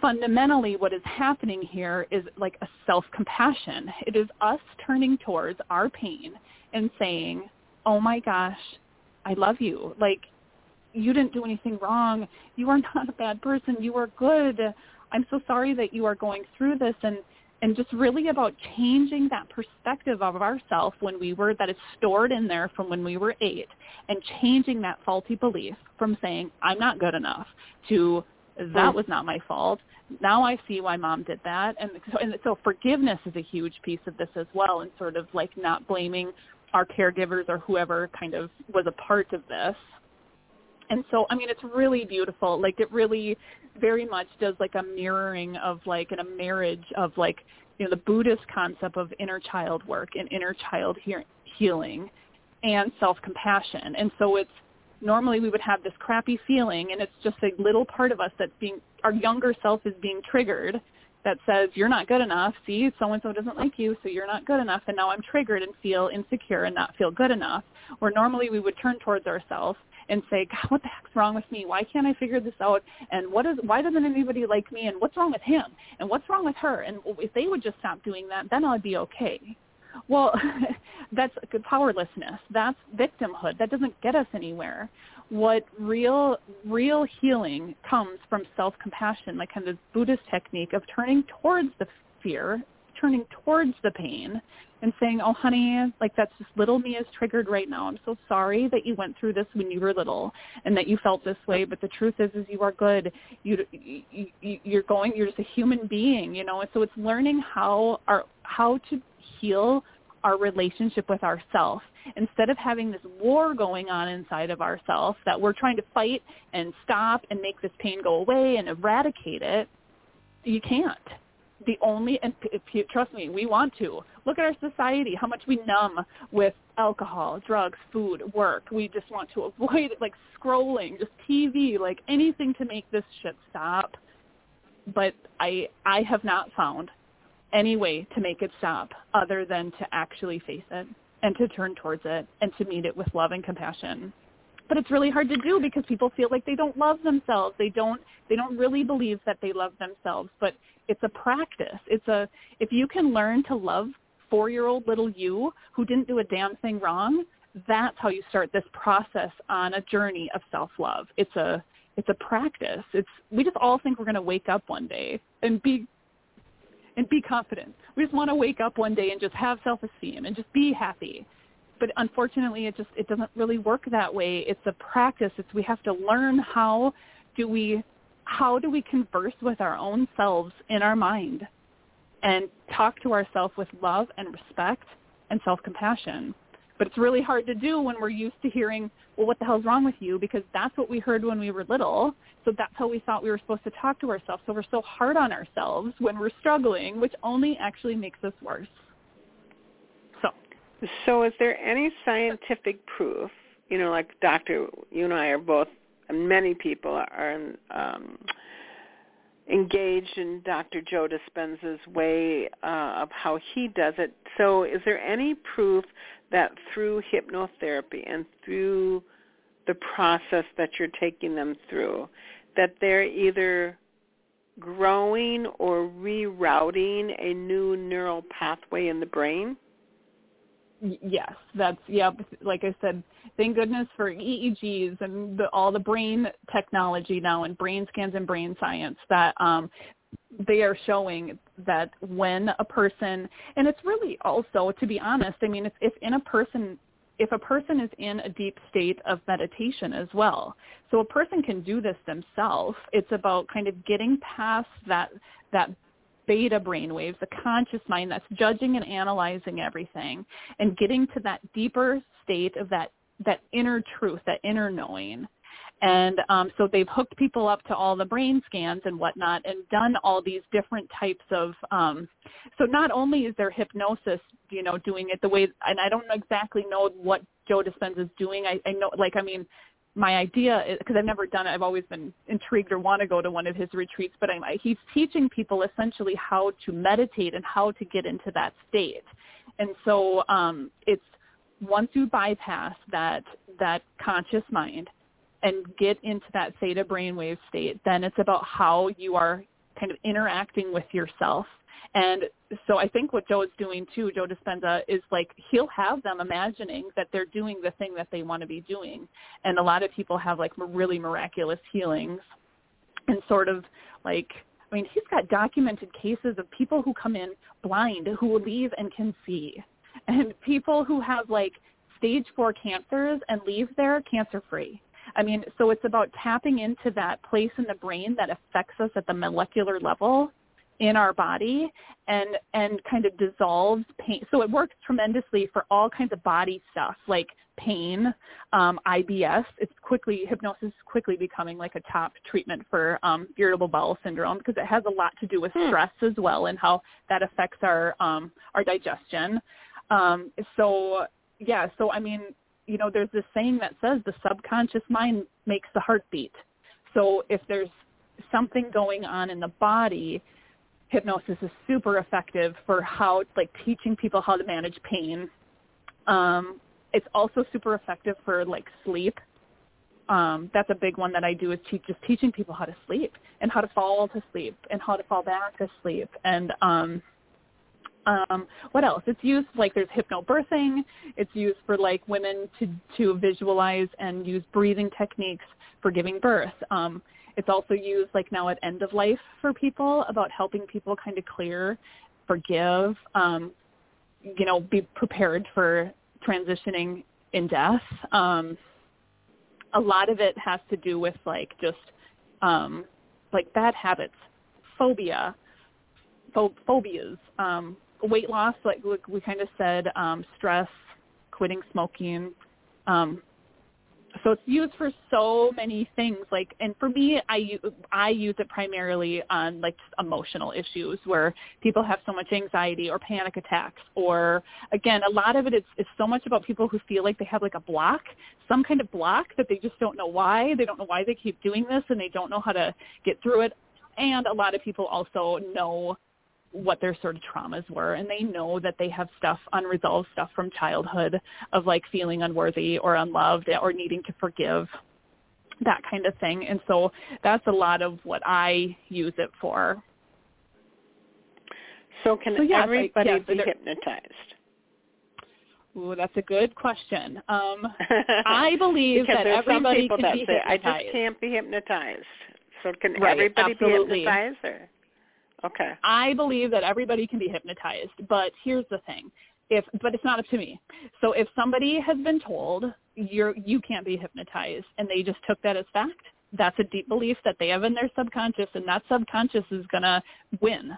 fundamentally what is happening here is like a self-compassion. It is us turning towards our pain and saying, oh my gosh, I love you. Like you didn't do anything wrong. You are not a bad person. You are good. I'm so sorry that you are going through this and and just really about changing that perspective of ourself when we were that is stored in there from when we were 8 and changing that faulty belief from saying I'm not good enough to That was not my fault. Now I see why mom did that. And so, and so forgiveness is a huge piece of this as well and sort of like not blaming our caregivers or whoever kind of was a part of this. And so, I mean, it's really beautiful. Like it really very much does like a mirroring of like in a marriage of like, you know, the Buddhist concept of inner child work and inner child he- healing and self-compassion. And so it's normally we would have this crappy feeling and it's just a little part of us that's being our younger self is being triggered that says you're not good enough see so and so doesn't like you so you're not good enough and now i'm triggered and feel insecure and not feel good enough where normally we would turn towards ourselves and say god what the heck's wrong with me why can't i figure this out and what is why doesn't anybody like me and what's wrong with him and what's wrong with her and if they would just stop doing that then i'd be okay well, that's powerlessness. That's victimhood. That doesn't get us anywhere. What real real healing comes from self-compassion, like kind of this Buddhist technique of turning towards the fear, turning towards the pain, and saying, "Oh, honey, like that's just little me is triggered right now. I'm so sorry that you went through this when you were little and that you felt this way. But the truth is, is you are good. You, you you're going. You're just a human being, you know. And so it's learning how our how to heal our relationship with ourself instead of having this war going on inside of ourselves that we're trying to fight and stop and make this pain go away and eradicate it you can't the only and trust me we want to. Look at our society how much we numb with alcohol drugs food work. We just want to avoid like scrolling just tv like anything to make this shit stop. But i i have not found any way to make it stop other than to actually face it and to turn towards it and to meet it with love and compassion. But it's really hard to do because people feel like they don't love themselves. They don't they don't really believe that they love themselves, but it's a practice. It's a if you can learn to love 4-year-old little you who didn't do a damn thing wrong, that's how you start this process on a journey of self-love. It's a it's a practice. It's we just all think we're going to wake up one day and be and be confident. We just want to wake up one day and just have self-esteem and just be happy. But unfortunately, it just it doesn't really work that way. It's a practice. It's we have to learn how do we how do we converse with our own selves in our mind and talk to ourselves with love and respect and self-compassion. But it's really hard to do when we're used to hearing, well, what the hell's wrong with you? Because that's what we heard when we were little. So that's how we thought we were supposed to talk to ourselves. So we're so hard on ourselves when we're struggling, which only actually makes us worse. So, is there any scientific proof? You know, like Doctor, you and I are both, and many people are um, engaged in Dr. Joe Dispenza's way uh, of how he does it. So is there any proof that through hypnotherapy and through the process that you're taking them through, that they're either growing or rerouting a new neural pathway in the brain? Yes, that's yeah. Like I said, thank goodness for EEGs and the, all the brain technology now and brain scans and brain science that um, they are showing that when a person, and it's really also, to be honest, I mean, if, if in a person, if a person is in a deep state of meditation as well, so a person can do this themselves. It's about kind of getting past that that beta brainwaves, the conscious mind that's judging and analyzing everything, and getting to that deeper state of that that inner truth, that inner knowing. And um, so they've hooked people up to all the brain scans and whatnot and done all these different types of, um, so not only is there hypnosis, you know, doing it the way, and I don't exactly know what Joe Dispenza is doing. I, I know, like, I mean, my idea is because I've never done it. I've always been intrigued or want to go to one of his retreats. But I'm, he's teaching people essentially how to meditate and how to get into that state. And so um, it's once you bypass that that conscious mind and get into that theta brainwave state, then it's about how you are kind of interacting with yourself. And so I think what Joe is doing too, Joe Dispenza, is like he'll have them imagining that they're doing the thing that they want to be doing. And a lot of people have like really miraculous healings and sort of like I mean, he's got documented cases of people who come in blind who leave and can see. And people who have like stage four cancers and leave there cancer free I mean, so it's about tapping into that place in the brain that affects us at the molecular level in our body and and kind of dissolves pain. So it works tremendously for all kinds of body stuff like pain, um, IBS. It's quickly hypnosis is quickly becoming like a top treatment for um, irritable bowel syndrome because it has a lot to do with hmm. stress as well and how that affects our um, our digestion. Um, so yeah, so I mean, you know, there's this saying that says the subconscious mind makes the heartbeat. So if there's something going on in the body, hypnosis is super effective for how like teaching people how to manage pain. Um, it's also super effective for like sleep. Um, that's a big one that I do is teach just teaching people how to sleep and how to fall to sleep and how to fall back to sleep and um, um, what else? It's used like there's hypnobirthing. It's used for like women to to visualize and use breathing techniques for giving birth. Um, it's also used like now at end of life for people about helping people kind of clear, forgive, um, you know, be prepared for transitioning in death. Um, a lot of it has to do with like just um, like bad habits, phobia, pho- phobias, um, weight loss, like we kind of said, um, stress, quitting smoking, um, so it's used for so many things like and for me i i use it primarily on like emotional issues where people have so much anxiety or panic attacks or again a lot of it is, is so much about people who feel like they have like a block some kind of block that they just don't know why they don't know why they keep doing this and they don't know how to get through it. And a lot of people also know what their sort of traumas were and they know that they have stuff unresolved stuff from childhood of like feeling unworthy or unloved or needing to forgive that kind of thing and so that's a lot of what i use it for so can so yes, everybody I, yes, be hypnotized Ooh, that's a good question. Um, I believe that everybody can that be say, hypnotized. I just can't be hypnotized. So can right, everybody absolutely. be hypnotized? Or? Okay. I believe that everybody can be hypnotized, but here's the thing. If but it's not up to me. So if somebody has been told you're you can't be hypnotized and they just took that as fact, that's a deep belief that they have in their subconscious and that subconscious is going to win.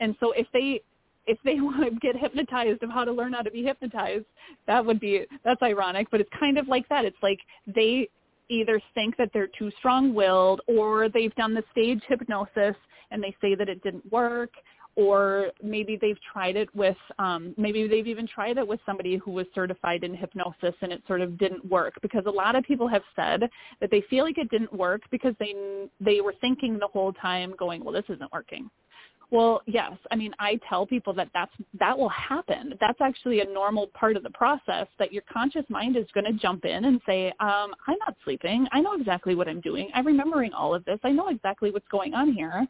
And so if they if they want to get hypnotized of how to learn how to be hypnotized, that would be that's ironic, but it's kind of like that. It's like they either think that they're too strong-willed or they've done the stage hypnosis and they say that it didn't work or maybe they've tried it with um, maybe they've even tried it with somebody who was certified in hypnosis and it sort of didn't work. Because a lot of people have said that they feel like it didn't work because they they were thinking the whole time going well this isn't working well, yes. I mean, I tell people that that's that will happen. That's actually a normal part of the process. That your conscious mind is going to jump in and say, um, "I'm not sleeping. I know exactly what I'm doing. I'm remembering all of this. I know exactly what's going on here."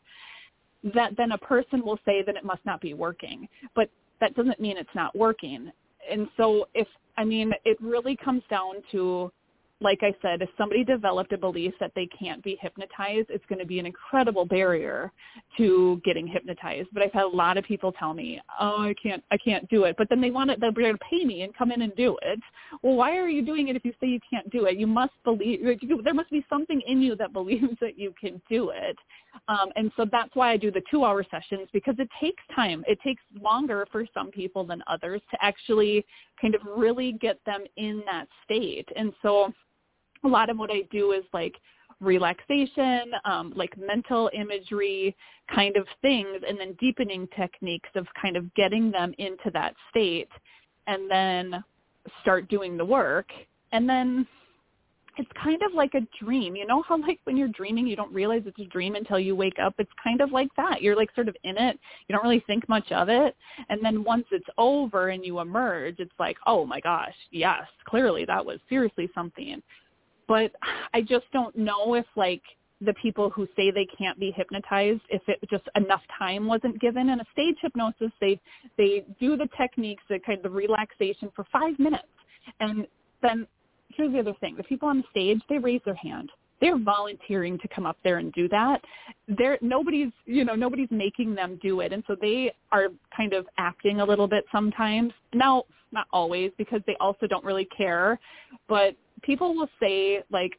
That then a person will say that it must not be working, but that doesn't mean it's not working. And so, if I mean, it really comes down to like I said, if somebody developed a belief that they can't be hypnotized, it's going to be an incredible barrier to getting hypnotized. But I've had a lot of people tell me, "Oh, I can't, I can't do it." But then they want it; they're going to pay me and come in and do it. Well, why are you doing it if you say you can't do it? You must believe. There must be something in you that believes that you can do it. Um, and so that's why I do the two-hour sessions because it takes time. It takes longer for some people than others to actually kind of really get them in that state. And so a lot of what I do is like relaxation, um, like mental imagery kind of things, and then deepening techniques of kind of getting them into that state and then start doing the work. And then it's kind of like a dream. You know how like when you're dreaming you don't realize it's a dream until you wake up? It's kind of like that. You're like sort of in it. You don't really think much of it. And then once it's over and you emerge, it's like, "Oh my gosh, yes, clearly that was seriously something." But I just don't know if like the people who say they can't be hypnotized if it just enough time wasn't given. In a stage hypnosis they they do the techniques the kind of the relaxation for five minutes. And then here's the other thing. The people on the stage they raise their hand. They're volunteering to come up there and do that. They're nobody's you know nobody's making them do it. And so they are kind of acting a little bit sometimes. Now not always because they also don't really care. But people will say like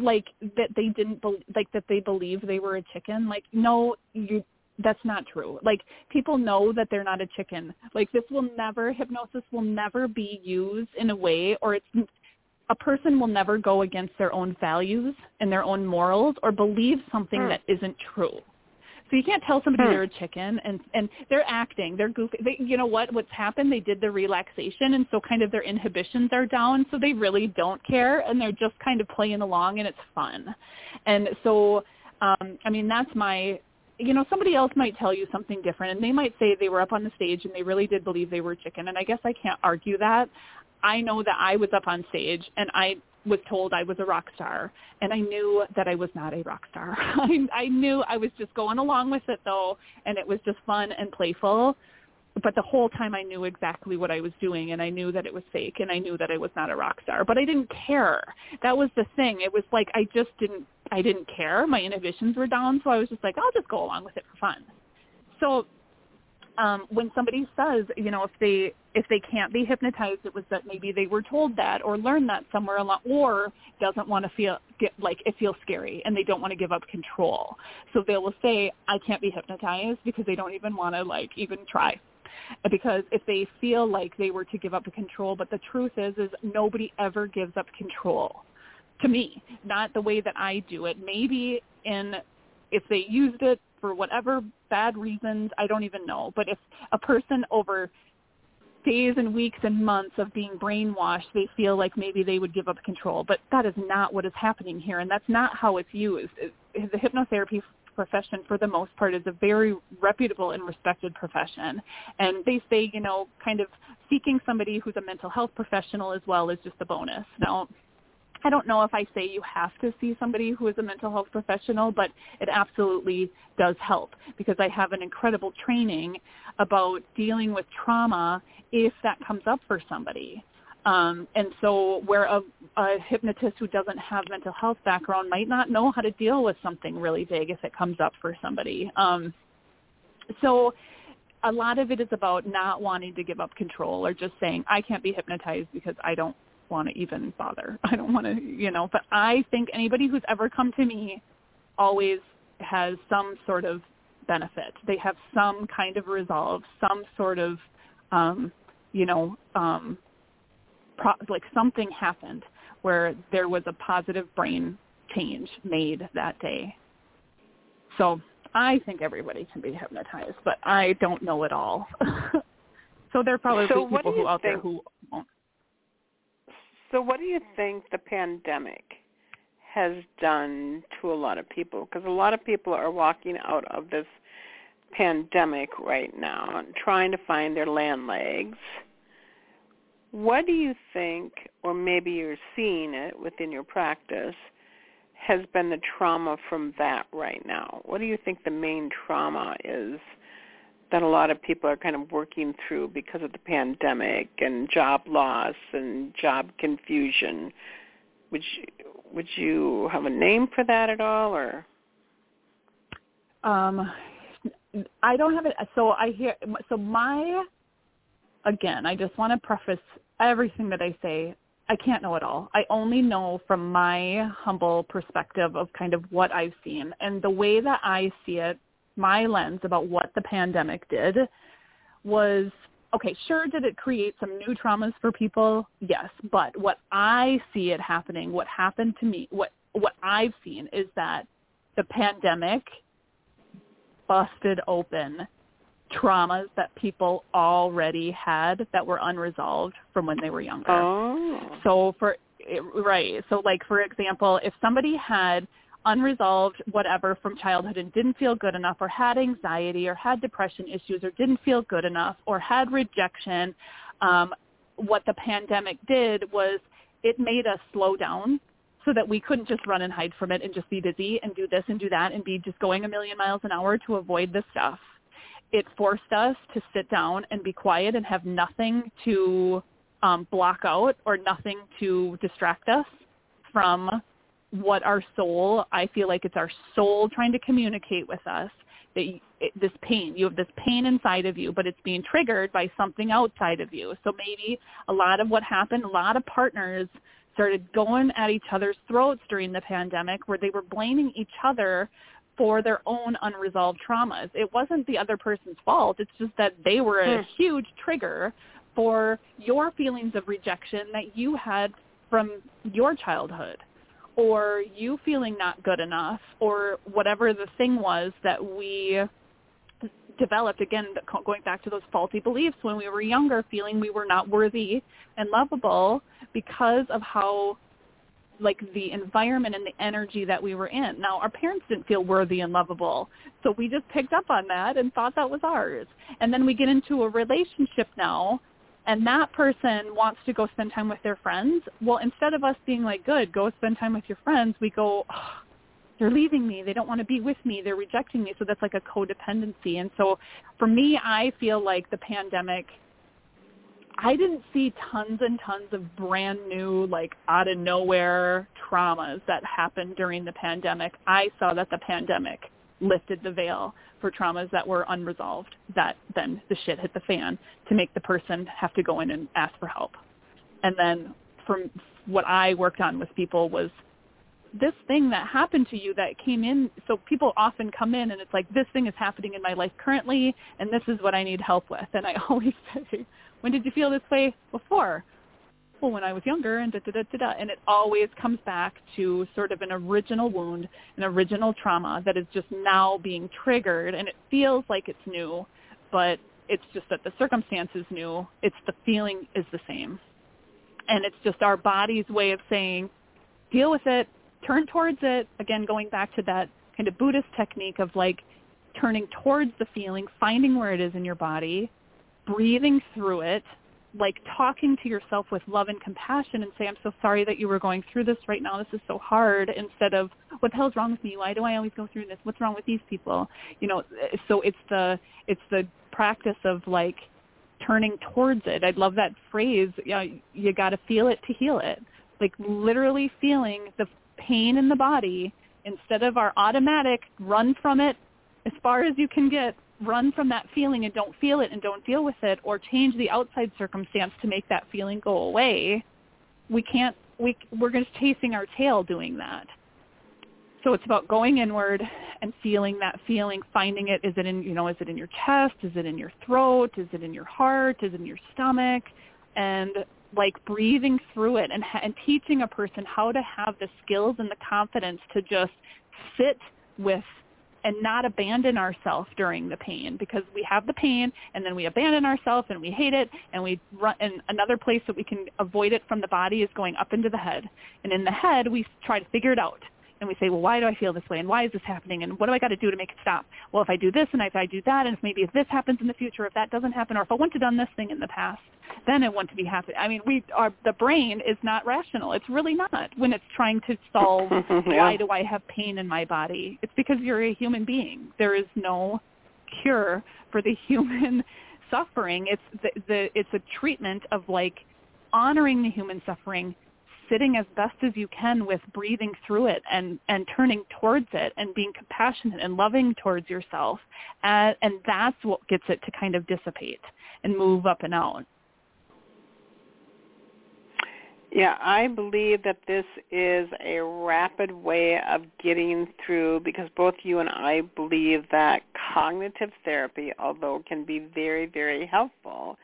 like that they didn't be, like that they believe they were a chicken. Like no, you that's not true. Like people know that they're not a chicken. Like this will never hypnosis will never be used in a way or it's a person will never go against their own values and their own morals or believe something mm. that isn't true. So you can't tell somebody hmm. they're a chicken and and they're acting, they're goofy. They, you know what? What's happened? They did the relaxation, and so kind of their inhibitions are down. So they really don't care, and they're just kind of playing along, and it's fun. And so, um, I mean, that's my you know, somebody else might tell you something different and they might say they were up on the stage and they really did believe they were chicken and I guess I can't argue that. I know that I was up on stage and I was told I was a rock star, and I knew that I was not a rock star. I, I knew I was just going along with it though, and it was just fun and playful. But the whole time I knew exactly what I was doing, and I knew that it was fake, and I knew that I was not a rock star. But I didn't care. That was the thing. It was like I just didn't. I didn't care. My inhibitions were down, so I was just like, I'll just go along with it for fun. So um, when somebody says, you know, if they if they can't be hypnotized, it was that maybe they were told that or learned that somewhere along, or doesn't want to feel get like it feels scary and they don't want to give up control. So they will say, I can't be hypnotized because they don't even want to like even try. Because if they feel like they were to give up control, but the truth is, is nobody ever gives up control. To me, not the way that I do it. Maybe in if they used it for whatever bad reasons, I don't even know. But if a person over days and weeks and months of being brainwashed, they feel like maybe they would give up control. But that is not what is happening here, and that's not how it's used. The hypnotherapy profession, for the most part, is a very reputable and respected profession. And they say, you know, kind of seeking somebody who's a mental health professional as well is just a bonus. Now, I don't know if I say you have to see somebody who is a mental health professional, but it absolutely does help because I have an incredible training about dealing with trauma if that comes up for somebody. Um, and so where a, a hypnotist who doesn't have mental health background might not know how to deal with something really big if it comes up for somebody. Um, so a lot of it is about not wanting to give up control or just saying, I can't be hypnotized because I don't want to even bother. I don't want to, you know, but I think anybody who's ever come to me always has some sort of benefit. They have some kind of resolve, some sort of, um, you know, um, pro- like something happened where there was a positive brain change made that day. So I think everybody can be hypnotized, but I don't know it all. so there are probably so people who out think, there who. So what do you mm. think the pandemic has done to a lot of people? Because a lot of people are walking out of this pandemic right now and trying to find their land legs. What do you think, or maybe you're seeing it within your practice, has been the trauma from that right now? What do you think the main trauma is that a lot of people are kind of working through because of the pandemic and job loss and job confusion. Would you, would you have a name for that at all, or? Um, I don't have it. So I hear. So my, again, I just want to preface everything that I say. I can't know it all. I only know from my humble perspective of kind of what I've seen and the way that I see it my lens about what the pandemic did was okay, sure did it create some new traumas for people? Yes, but what I see it happening, what happened to me, what what I've seen is that the pandemic busted open traumas that people already had that were unresolved from when they were younger. Oh. So for right, so like for example, if somebody had unresolved whatever from childhood and didn't feel good enough or had anxiety or had depression issues or didn't feel good enough or had rejection, um, what the pandemic did was it made us slow down so that we couldn't just run and hide from it and just be busy and do this and do that and be just going a million miles an hour to avoid the stuff. It forced us to sit down and be quiet and have nothing to um, block out or nothing to distract us from what our soul, I feel like it's our soul trying to communicate with us that you, it, this pain, you have this pain inside of you, but it's being triggered by something outside of you. So maybe a lot of what happened, a lot of partners started going at each other's throats during the pandemic where they were blaming each other for their own unresolved traumas. It wasn't the other person's fault. It's just that they were a hmm. huge trigger for your feelings of rejection that you had from your childhood or you feeling not good enough or whatever the thing was that we developed again going back to those faulty beliefs when we were younger feeling we were not worthy and lovable because of how like the environment and the energy that we were in. Now our parents didn't feel worthy and lovable, so we just picked up on that and thought that was ours. And then we get into a relationship now and that person wants to go spend time with their friends. Well, instead of us being like, good, go spend time with your friends, we go, oh, they're leaving me. They don't want to be with me. They're rejecting me. So that's like a codependency. And so for me, I feel like the pandemic, I didn't see tons and tons of brand new, like out of nowhere traumas that happened during the pandemic. I saw that the pandemic lifted the veil for traumas that were unresolved that then the shit hit the fan to make the person have to go in and ask for help. And then from what I worked on with people was this thing that happened to you that came in. So people often come in and it's like this thing is happening in my life currently and this is what I need help with. And I always say when did you feel this way before when I was younger, and da da da da da. And it always comes back to sort of an original wound, an original trauma that is just now being triggered, and it feels like it's new, but it's just that the circumstance is new. It's the feeling is the same. And it's just our body's way of saying, deal with it, turn towards it. Again, going back to that kind of Buddhist technique of like turning towards the feeling, finding where it is in your body, breathing through it, like talking to yourself with love and compassion and say, I'm so sorry that you were going through this right now. This is so hard instead of what the hell's wrong with me? Why do I always go through this? What's wrong with these people? You know, eh, so it's the, it's the practice of like turning towards it. I love that phrase. You, know, you got to feel it to heal it. Like literally feeling the pain in the body instead of our automatic run from it as far as you can get run from that feeling and don't feel it and don't deal with it or change the outside circumstance to make that feeling go away, we can't we we're just chasing our tail doing that. So it's about going inward and feeling that feeling, finding it. Is it in you know? Is it in your chest? Is it in your throat? Is it in your heart? Is it in your stomach? And like breathing through it and, and teaching a person how to have the skills and the confidence to just sit with and not abandon ourselves during the pain because we have the pain and then we abandon ourselves and we hate it and we run and another place that we can avoid it from the body is going up into the head. And in the head we try to figure it out and we say, well, why do I feel this way, and why is this happening, and what do I got to do to make it stop? Well, if I do this, and if I do that, and if maybe if this happens in the future, if that doesn't happen, or if I wouldn't have done this thing in the past, then it wouldn't be happening. I mean, we are the brain is not rational. It's really not when it's trying to solve yeah. why do I have pain in my body. It's because you're a human being. There is no cure for the human suffering. It's the, the it's a treatment of like honoring the human suffering sitting as best as you can with breathing through it and, and turning towards it and being compassionate and loving towards yourself. And, and that's what gets it to kind of dissipate and move up and out. Yeah, I believe that this is a rapid way of getting through because both you and I believe that cognitive therapy, although it can be very, very helpful,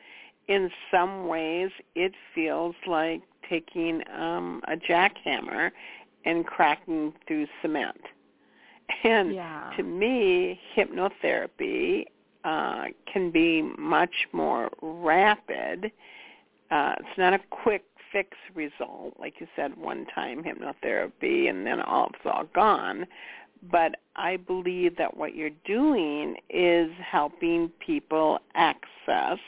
in some ways it feels like taking um, a jackhammer and cracking through cement. And yeah. to me, hypnotherapy uh, can be much more rapid. Uh, it's not a quick fix result, like you said, one time hypnotherapy and then all it's all gone. But I believe that what you're doing is helping people access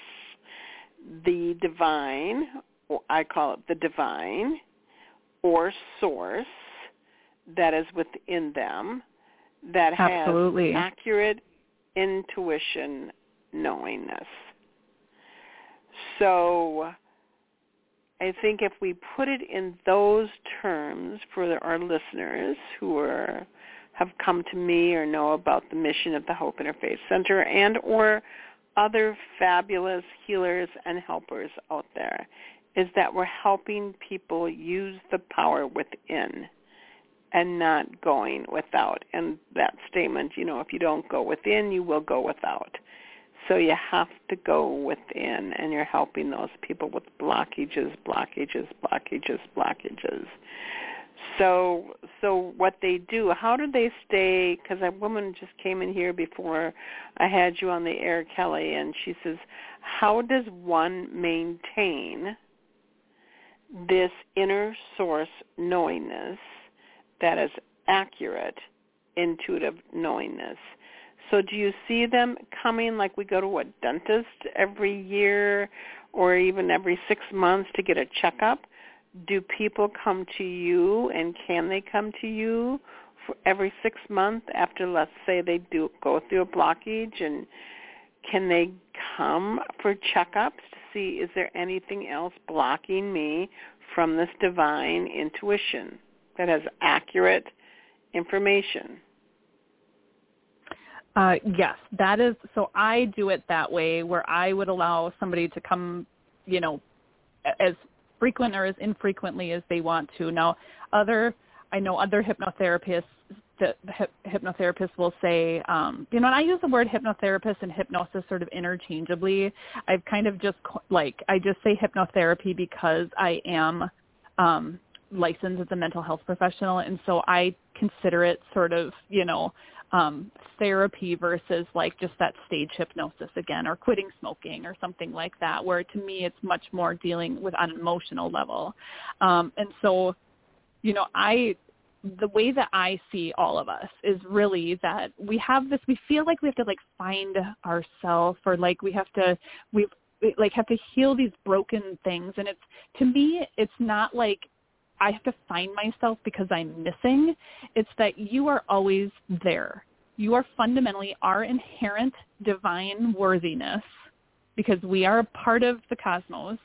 the divine I call it the divine or source that is within them that Absolutely. has accurate intuition knowingness. So I think if we put it in those terms for our listeners who are have come to me or know about the mission of the Hope Interfaith Center and or other fabulous healers and helpers out there is that we're helping people use the power within and not going without. And that statement, you know, if you don't go within, you will go without. So you have to go within and you're helping those people with blockages, blockages, blockages, blockages. So so what they do, how do they stay cuz a woman just came in here before I had you on the air Kelly and she says, "How does one maintain this inner source knowingness that is accurate intuitive knowingness. So do you see them coming like we go to a dentist every year or even every six months to get a checkup? Do people come to you and can they come to you for every six months after let's say they do go through a blockage and can they come for checkups to see is there anything else blocking me from this divine intuition that has accurate information? Uh, yes, that is. So I do it that way, where I would allow somebody to come, you know, as frequent or as infrequently as they want to. Now, other I know other hypnotherapists that hypnotherapists will say, um, you know, and I use the word hypnotherapist and hypnosis sort of interchangeably. I've kind of just like I just say hypnotherapy because I am um, licensed as a mental health professional, and so I consider it sort of, you know, um, therapy versus like just that stage hypnosis again, or quitting smoking or something like that. Where to me, it's much more dealing with on an emotional level, um, and so, you know, I the way that I see all of us is really that we have this we feel like we have to like find ourselves or like we have to we like have to heal these broken things and it's to me it's not like I have to find myself because I'm missing. It's that you are always there. You are fundamentally our inherent divine worthiness because we are a part of the cosmos.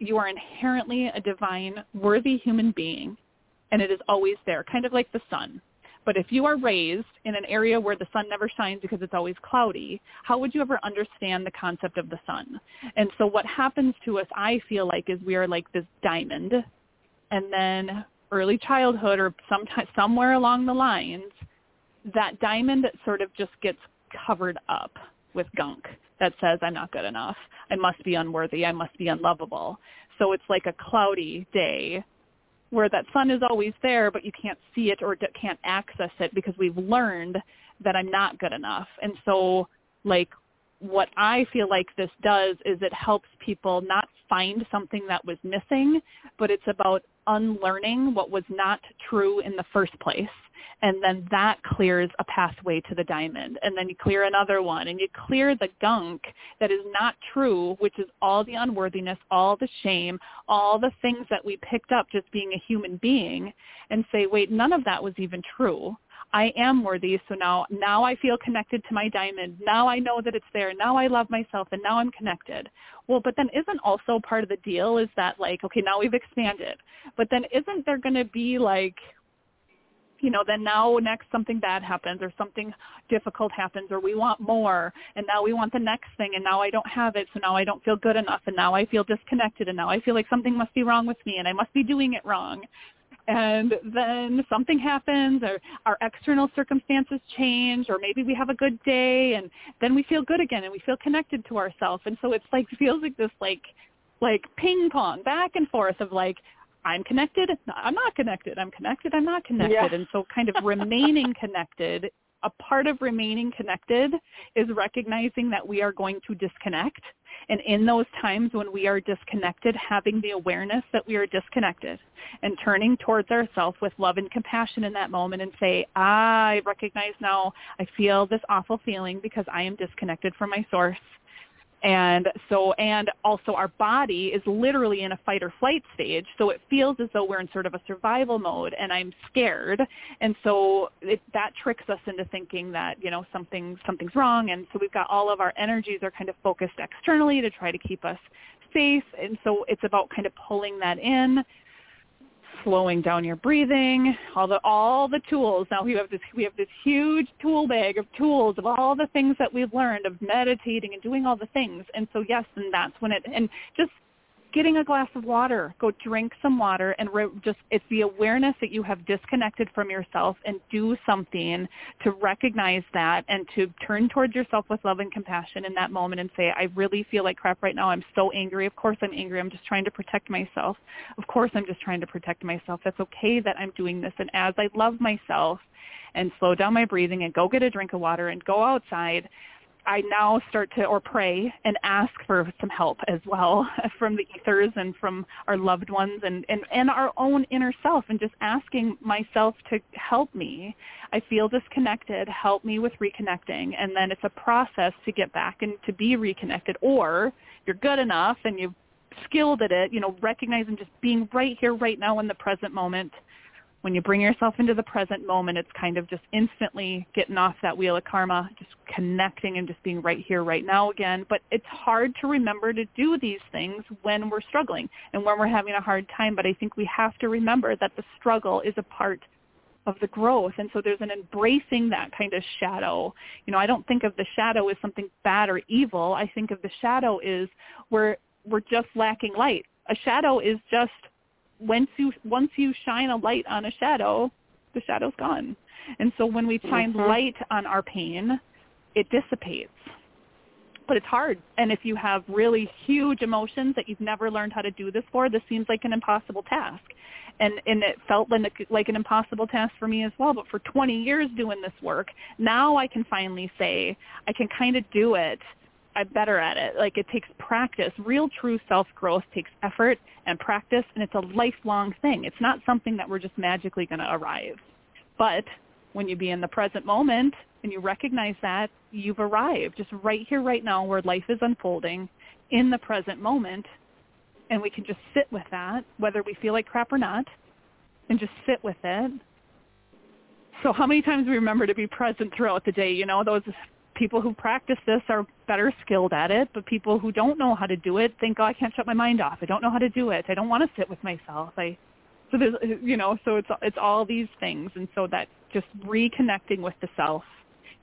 You are inherently a divine, worthy human being, and it is always there, kind of like the sun. But if you are raised in an area where the sun never shines because it's always cloudy, how would you ever understand the concept of the sun? And so what happens to us, I feel like, is we are like this diamond and then early childhood or sometime somewhere along the lines, that diamond that sort of just gets covered up with gunk that says I'm not good enough. I must be unworthy. I must be unlovable. So it's like a cloudy day where that sun is always there, but you can't see it or can't access it because we've learned that I'm not good enough. And so like what I feel like this does is it helps people not find something that was missing, but it's about unlearning what was not true in the first place. And then that clears a pathway to the diamond. And then you clear another one and you clear the gunk that is not true, which is all the unworthiness, all the shame, all the things that we picked up just being a human being and say, wait, none of that was even true. I am worthy. So now, now I feel connected to my diamond. Now I know that it's there. Now I love myself and now I'm connected. Well, but then isn't also part of the deal is that like, okay, now we've expanded, but then isn't there going to be like, you know, then now next something bad happens or something difficult happens or we want more and now we want the next thing and now I don't have it so now I don't feel good enough and now I feel disconnected and now I feel like something must be wrong with me and I must be doing it wrong and then something happens or our external circumstances change or maybe we have a good day and then we feel good again and we feel connected to ourselves and so it's like feels like this like like ping pong back and forth of like I'm connected, I'm not connected, I'm connected, I'm not connected. Yeah. And so kind of remaining connected, a part of remaining connected is recognizing that we are going to disconnect. And in those times when we are disconnected, having the awareness that we are disconnected and turning towards ourselves with love and compassion in that moment and say, I recognize now I feel this awful feeling because I am disconnected from my source and so and also our body is literally in a fight or flight stage so it feels as though we're in sort of a survival mode and i'm scared. And so it, that tricks us into thinking that you know something something's wrong. And so we've got all of our energies are kind of focused externally to try to keep us safe. And so it's about kind of pulling that in slowing down your breathing, all the all the tools. Now we have this we have this huge tool bag of tools of all the things that we've learned of meditating and doing all the things. And so yes, and that's when it and just getting a glass of water. Go drink some water and re- just it's the awareness that you have disconnected from yourself and do something to recognize that and to turn towards yourself with love and compassion in that moment and say, I really feel like crap right now. I'm so angry. Of course I'm angry. I'm just trying to protect myself. Of course I'm just trying to protect myself. That's okay that I'm doing this. And as I love myself and slow down my breathing and go get a drink of water and go outside, I now start to or pray and ask for some help as well from the ethers and from our loved ones and, and, and our own inner self and just asking myself to help me. I feel disconnected, help me with reconnecting. And then it's a process to get back and to be reconnected or you're good enough and you've skilled at it, you know, recognizing just being right here, right now in the present moment when you bring yourself into the present moment, it's kind of just instantly getting off that wheel of karma, just connecting and just being right here, right now again. But it's hard to remember to do these things when we're struggling and when we're having a hard time. But I think we have to remember that the struggle is a part of the growth. And so there's an embracing that kind of shadow. You know, I don't think of the shadow as something bad or evil. I think of the shadow is where we're just lacking light. A shadow is just once you once you shine a light on a shadow, the shadow's gone. And so when we shine mm-hmm. light on our pain, it dissipates. But it's hard. And if you have really huge emotions that you've never learned how to do this for, this seems like an impossible task. And and it felt like, like an impossible task for me as well. But for 20 years doing this work, now I can finally say I can kind of do it I'm better at it. Like it takes practice. Real true self-growth takes effort and practice and it's a lifelong thing. It's not something that we're just magically going to arrive. But when you be in the present moment and you recognize that, you've arrived just right here, right now where life is unfolding in the present moment. And we can just sit with that, whether we feel like crap or not, and just sit with it. So how many times do we remember to be present throughout the day? You know, those people who practice this are better skilled at it, but people who don't know how to do it think, oh, I can't shut my mind off. I don't know how to do it. I don't want to sit with myself. I so there's you know so it's it's all these things, and so that just reconnecting with the self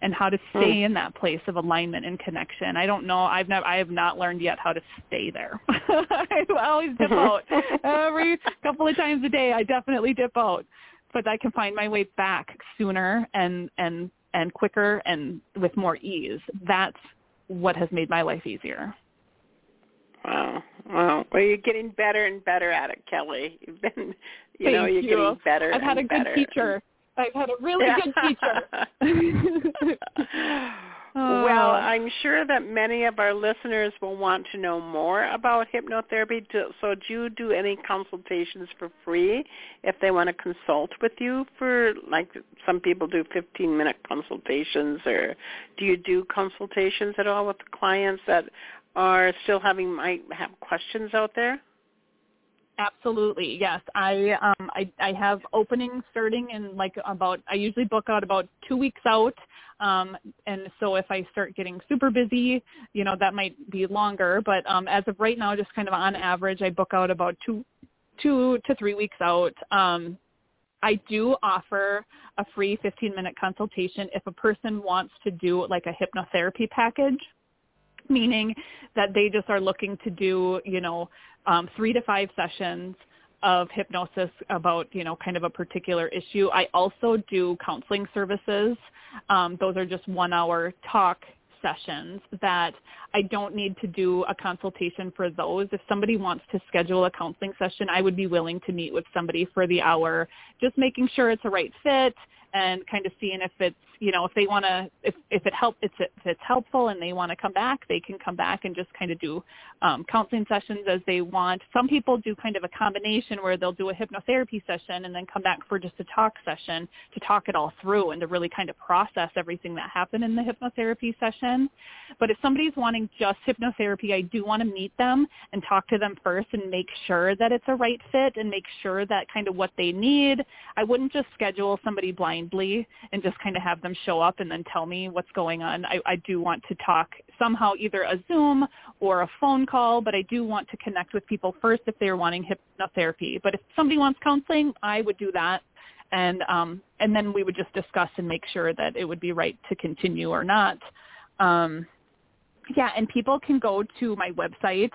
and how to stay mm. in that place of alignment and connection. I don't know. I've never. I have not learned yet how to stay there. I always dip out every couple of times a day. I definitely dip out, but I can find my way back sooner and and and quicker and with more ease. That's what has made my life easier. Wow. Wow. Well, you're getting better and better at it, Kelly. You've been, you Thank know, you're you. getting better. I've had a good better. teacher. I've had a really good teacher. Well, oh. I'm sure that many of our listeners will want to know more about hypnotherapy. So do you do any consultations for free if they want to consult with you for, like some people do 15-minute consultations, or do you do consultations at all with clients that are still having, might have questions out there? Absolutely, yes. I um I I have openings starting in like about I usually book out about two weeks out. Um and so if I start getting super busy, you know, that might be longer. But um as of right now, just kind of on average I book out about two two to three weeks out. Um I do offer a free 15 minute consultation if a person wants to do like a hypnotherapy package meaning that they just are looking to do, you know, um, three to five sessions of hypnosis about, you know, kind of a particular issue. I also do counseling services. Um, those are just one hour talk sessions that I don't need to do a consultation for those. If somebody wants to schedule a counseling session, I would be willing to meet with somebody for the hour, just making sure it's a right fit and kind of seeing if it's you know if they want to if if it help it's if it's helpful and they want to come back they can come back and just kind of do um, counseling sessions as they want. Some people do kind of a combination where they'll do a hypnotherapy session and then come back for just a talk session to talk it all through and to really kind of process everything that happened in the hypnotherapy session. But if somebody's wanting just hypnotherapy i do want to meet them and talk to them first and make sure that it's a right fit and make sure that kind of what they need. I wouldn't just schedule somebody blindly and just kind of have them them show up and then tell me what's going on. I, I do want to talk somehow either a Zoom or a phone call, but I do want to connect with people first if they're wanting hypnotherapy. But if somebody wants counseling, I would do that. And um, and then we would just discuss and make sure that it would be right to continue or not. Um, yeah, and people can go to my website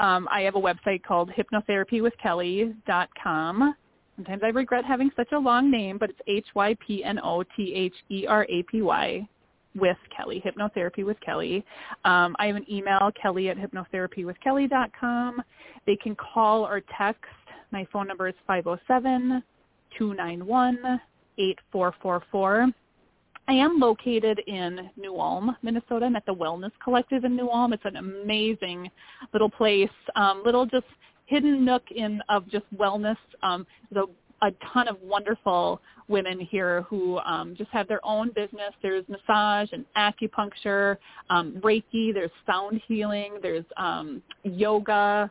Um, I have a website called hypnotherapywithkelly.com. Sometimes I regret having such a long name, but it's H-Y-P-N-O-T-H-E-R-A-P-Y with Kelly, Hypnotherapy with Kelly. Um, I have an email, kelly at hypnotherapywithkelly.com. They can call or text. My phone number is 507-291-8444. I am located in New Ulm, Minnesota. I'm at the Wellness Collective in New Ulm. It's an amazing little place, um, little just hidden nook in of just wellness. Um, the a ton of wonderful women here who um, just have their own business. There's massage and acupuncture, um, Reiki. There's sound healing. There's um, yoga.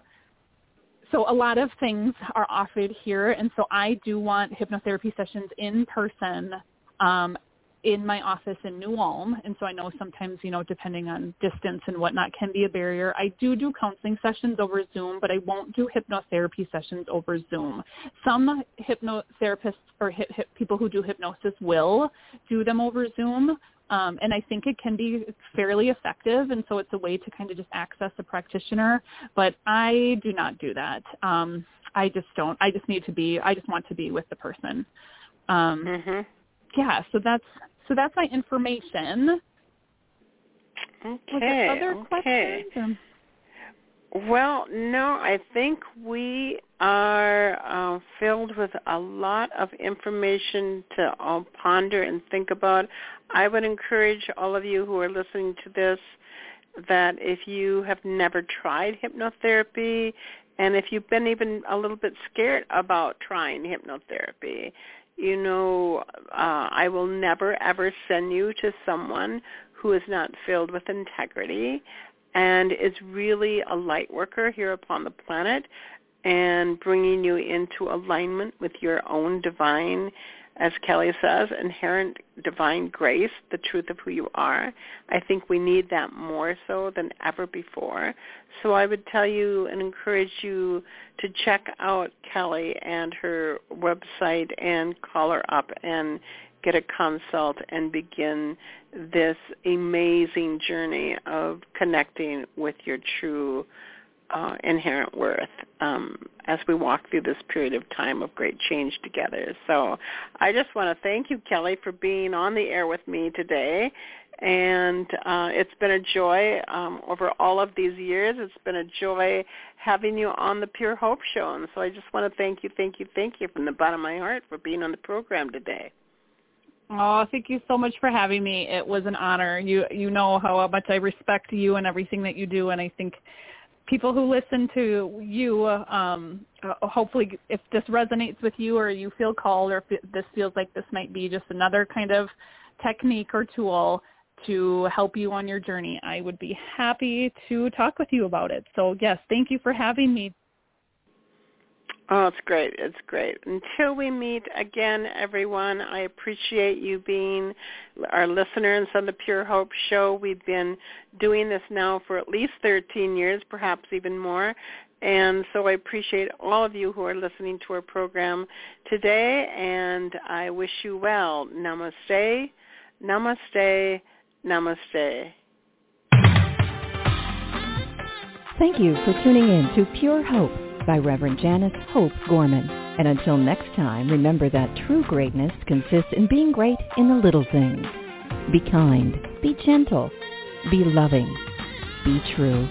So a lot of things are offered here, and so I do want hypnotherapy sessions in person um, in my office in New Ulm, and so I know sometimes, you know, depending on distance and whatnot, can be a barrier. I do do counseling sessions over Zoom, but I won't do hypnotherapy sessions over Zoom. Some hypnotherapists or hip, hip, people who do hypnosis will do them over Zoom, um, and I think it can be fairly effective, and so it's a way to kind of just access a practitioner. But I do not do that. Um, I just don't. I just need to be. I just want to be with the person. Um, mm-hmm. Yeah. So that's so that's my information. Okay. other okay. questions? Well, no, I think we are uh, filled with a lot of information to all ponder and think about. I would encourage all of you who are listening to this that if you have never tried hypnotherapy and if you've been even a little bit scared about trying hypnotherapy, you know, uh, I will never ever send you to someone who is not filled with integrity and is really a light worker here upon the planet and bringing you into alignment with your own divine as Kelly says, inherent divine grace, the truth of who you are. I think we need that more so than ever before. So I would tell you and encourage you to check out Kelly and her website and call her up and get a consult and begin this amazing journey of connecting with your true uh, inherent worth um, as we walk through this period of time of great change together. So I just want to thank you, Kelly, for being on the air with me today. And uh, it's been a joy um, over all of these years. It's been a joy having you on the Pure Hope Show. And so I just want to thank you, thank you, thank you from the bottom of my heart for being on the program today. Oh, thank you so much for having me. It was an honor. You you know how much I respect you and everything that you do, and I think people who listen to you, um, uh, hopefully if this resonates with you or you feel called or if this feels like this might be just another kind of technique or tool to help you on your journey, I would be happy to talk with you about it. So yes, thank you for having me Oh, it's great. It's great. Until we meet again, everyone, I appreciate you being our listeners on the Pure Hope Show. We've been doing this now for at least 13 years, perhaps even more. And so I appreciate all of you who are listening to our program today, and I wish you well. Namaste, namaste, namaste. Thank you for tuning in to Pure Hope by Reverend Janice Hope Gorman. And until next time, remember that true greatness consists in being great in the little things. Be kind, be gentle, be loving, be true.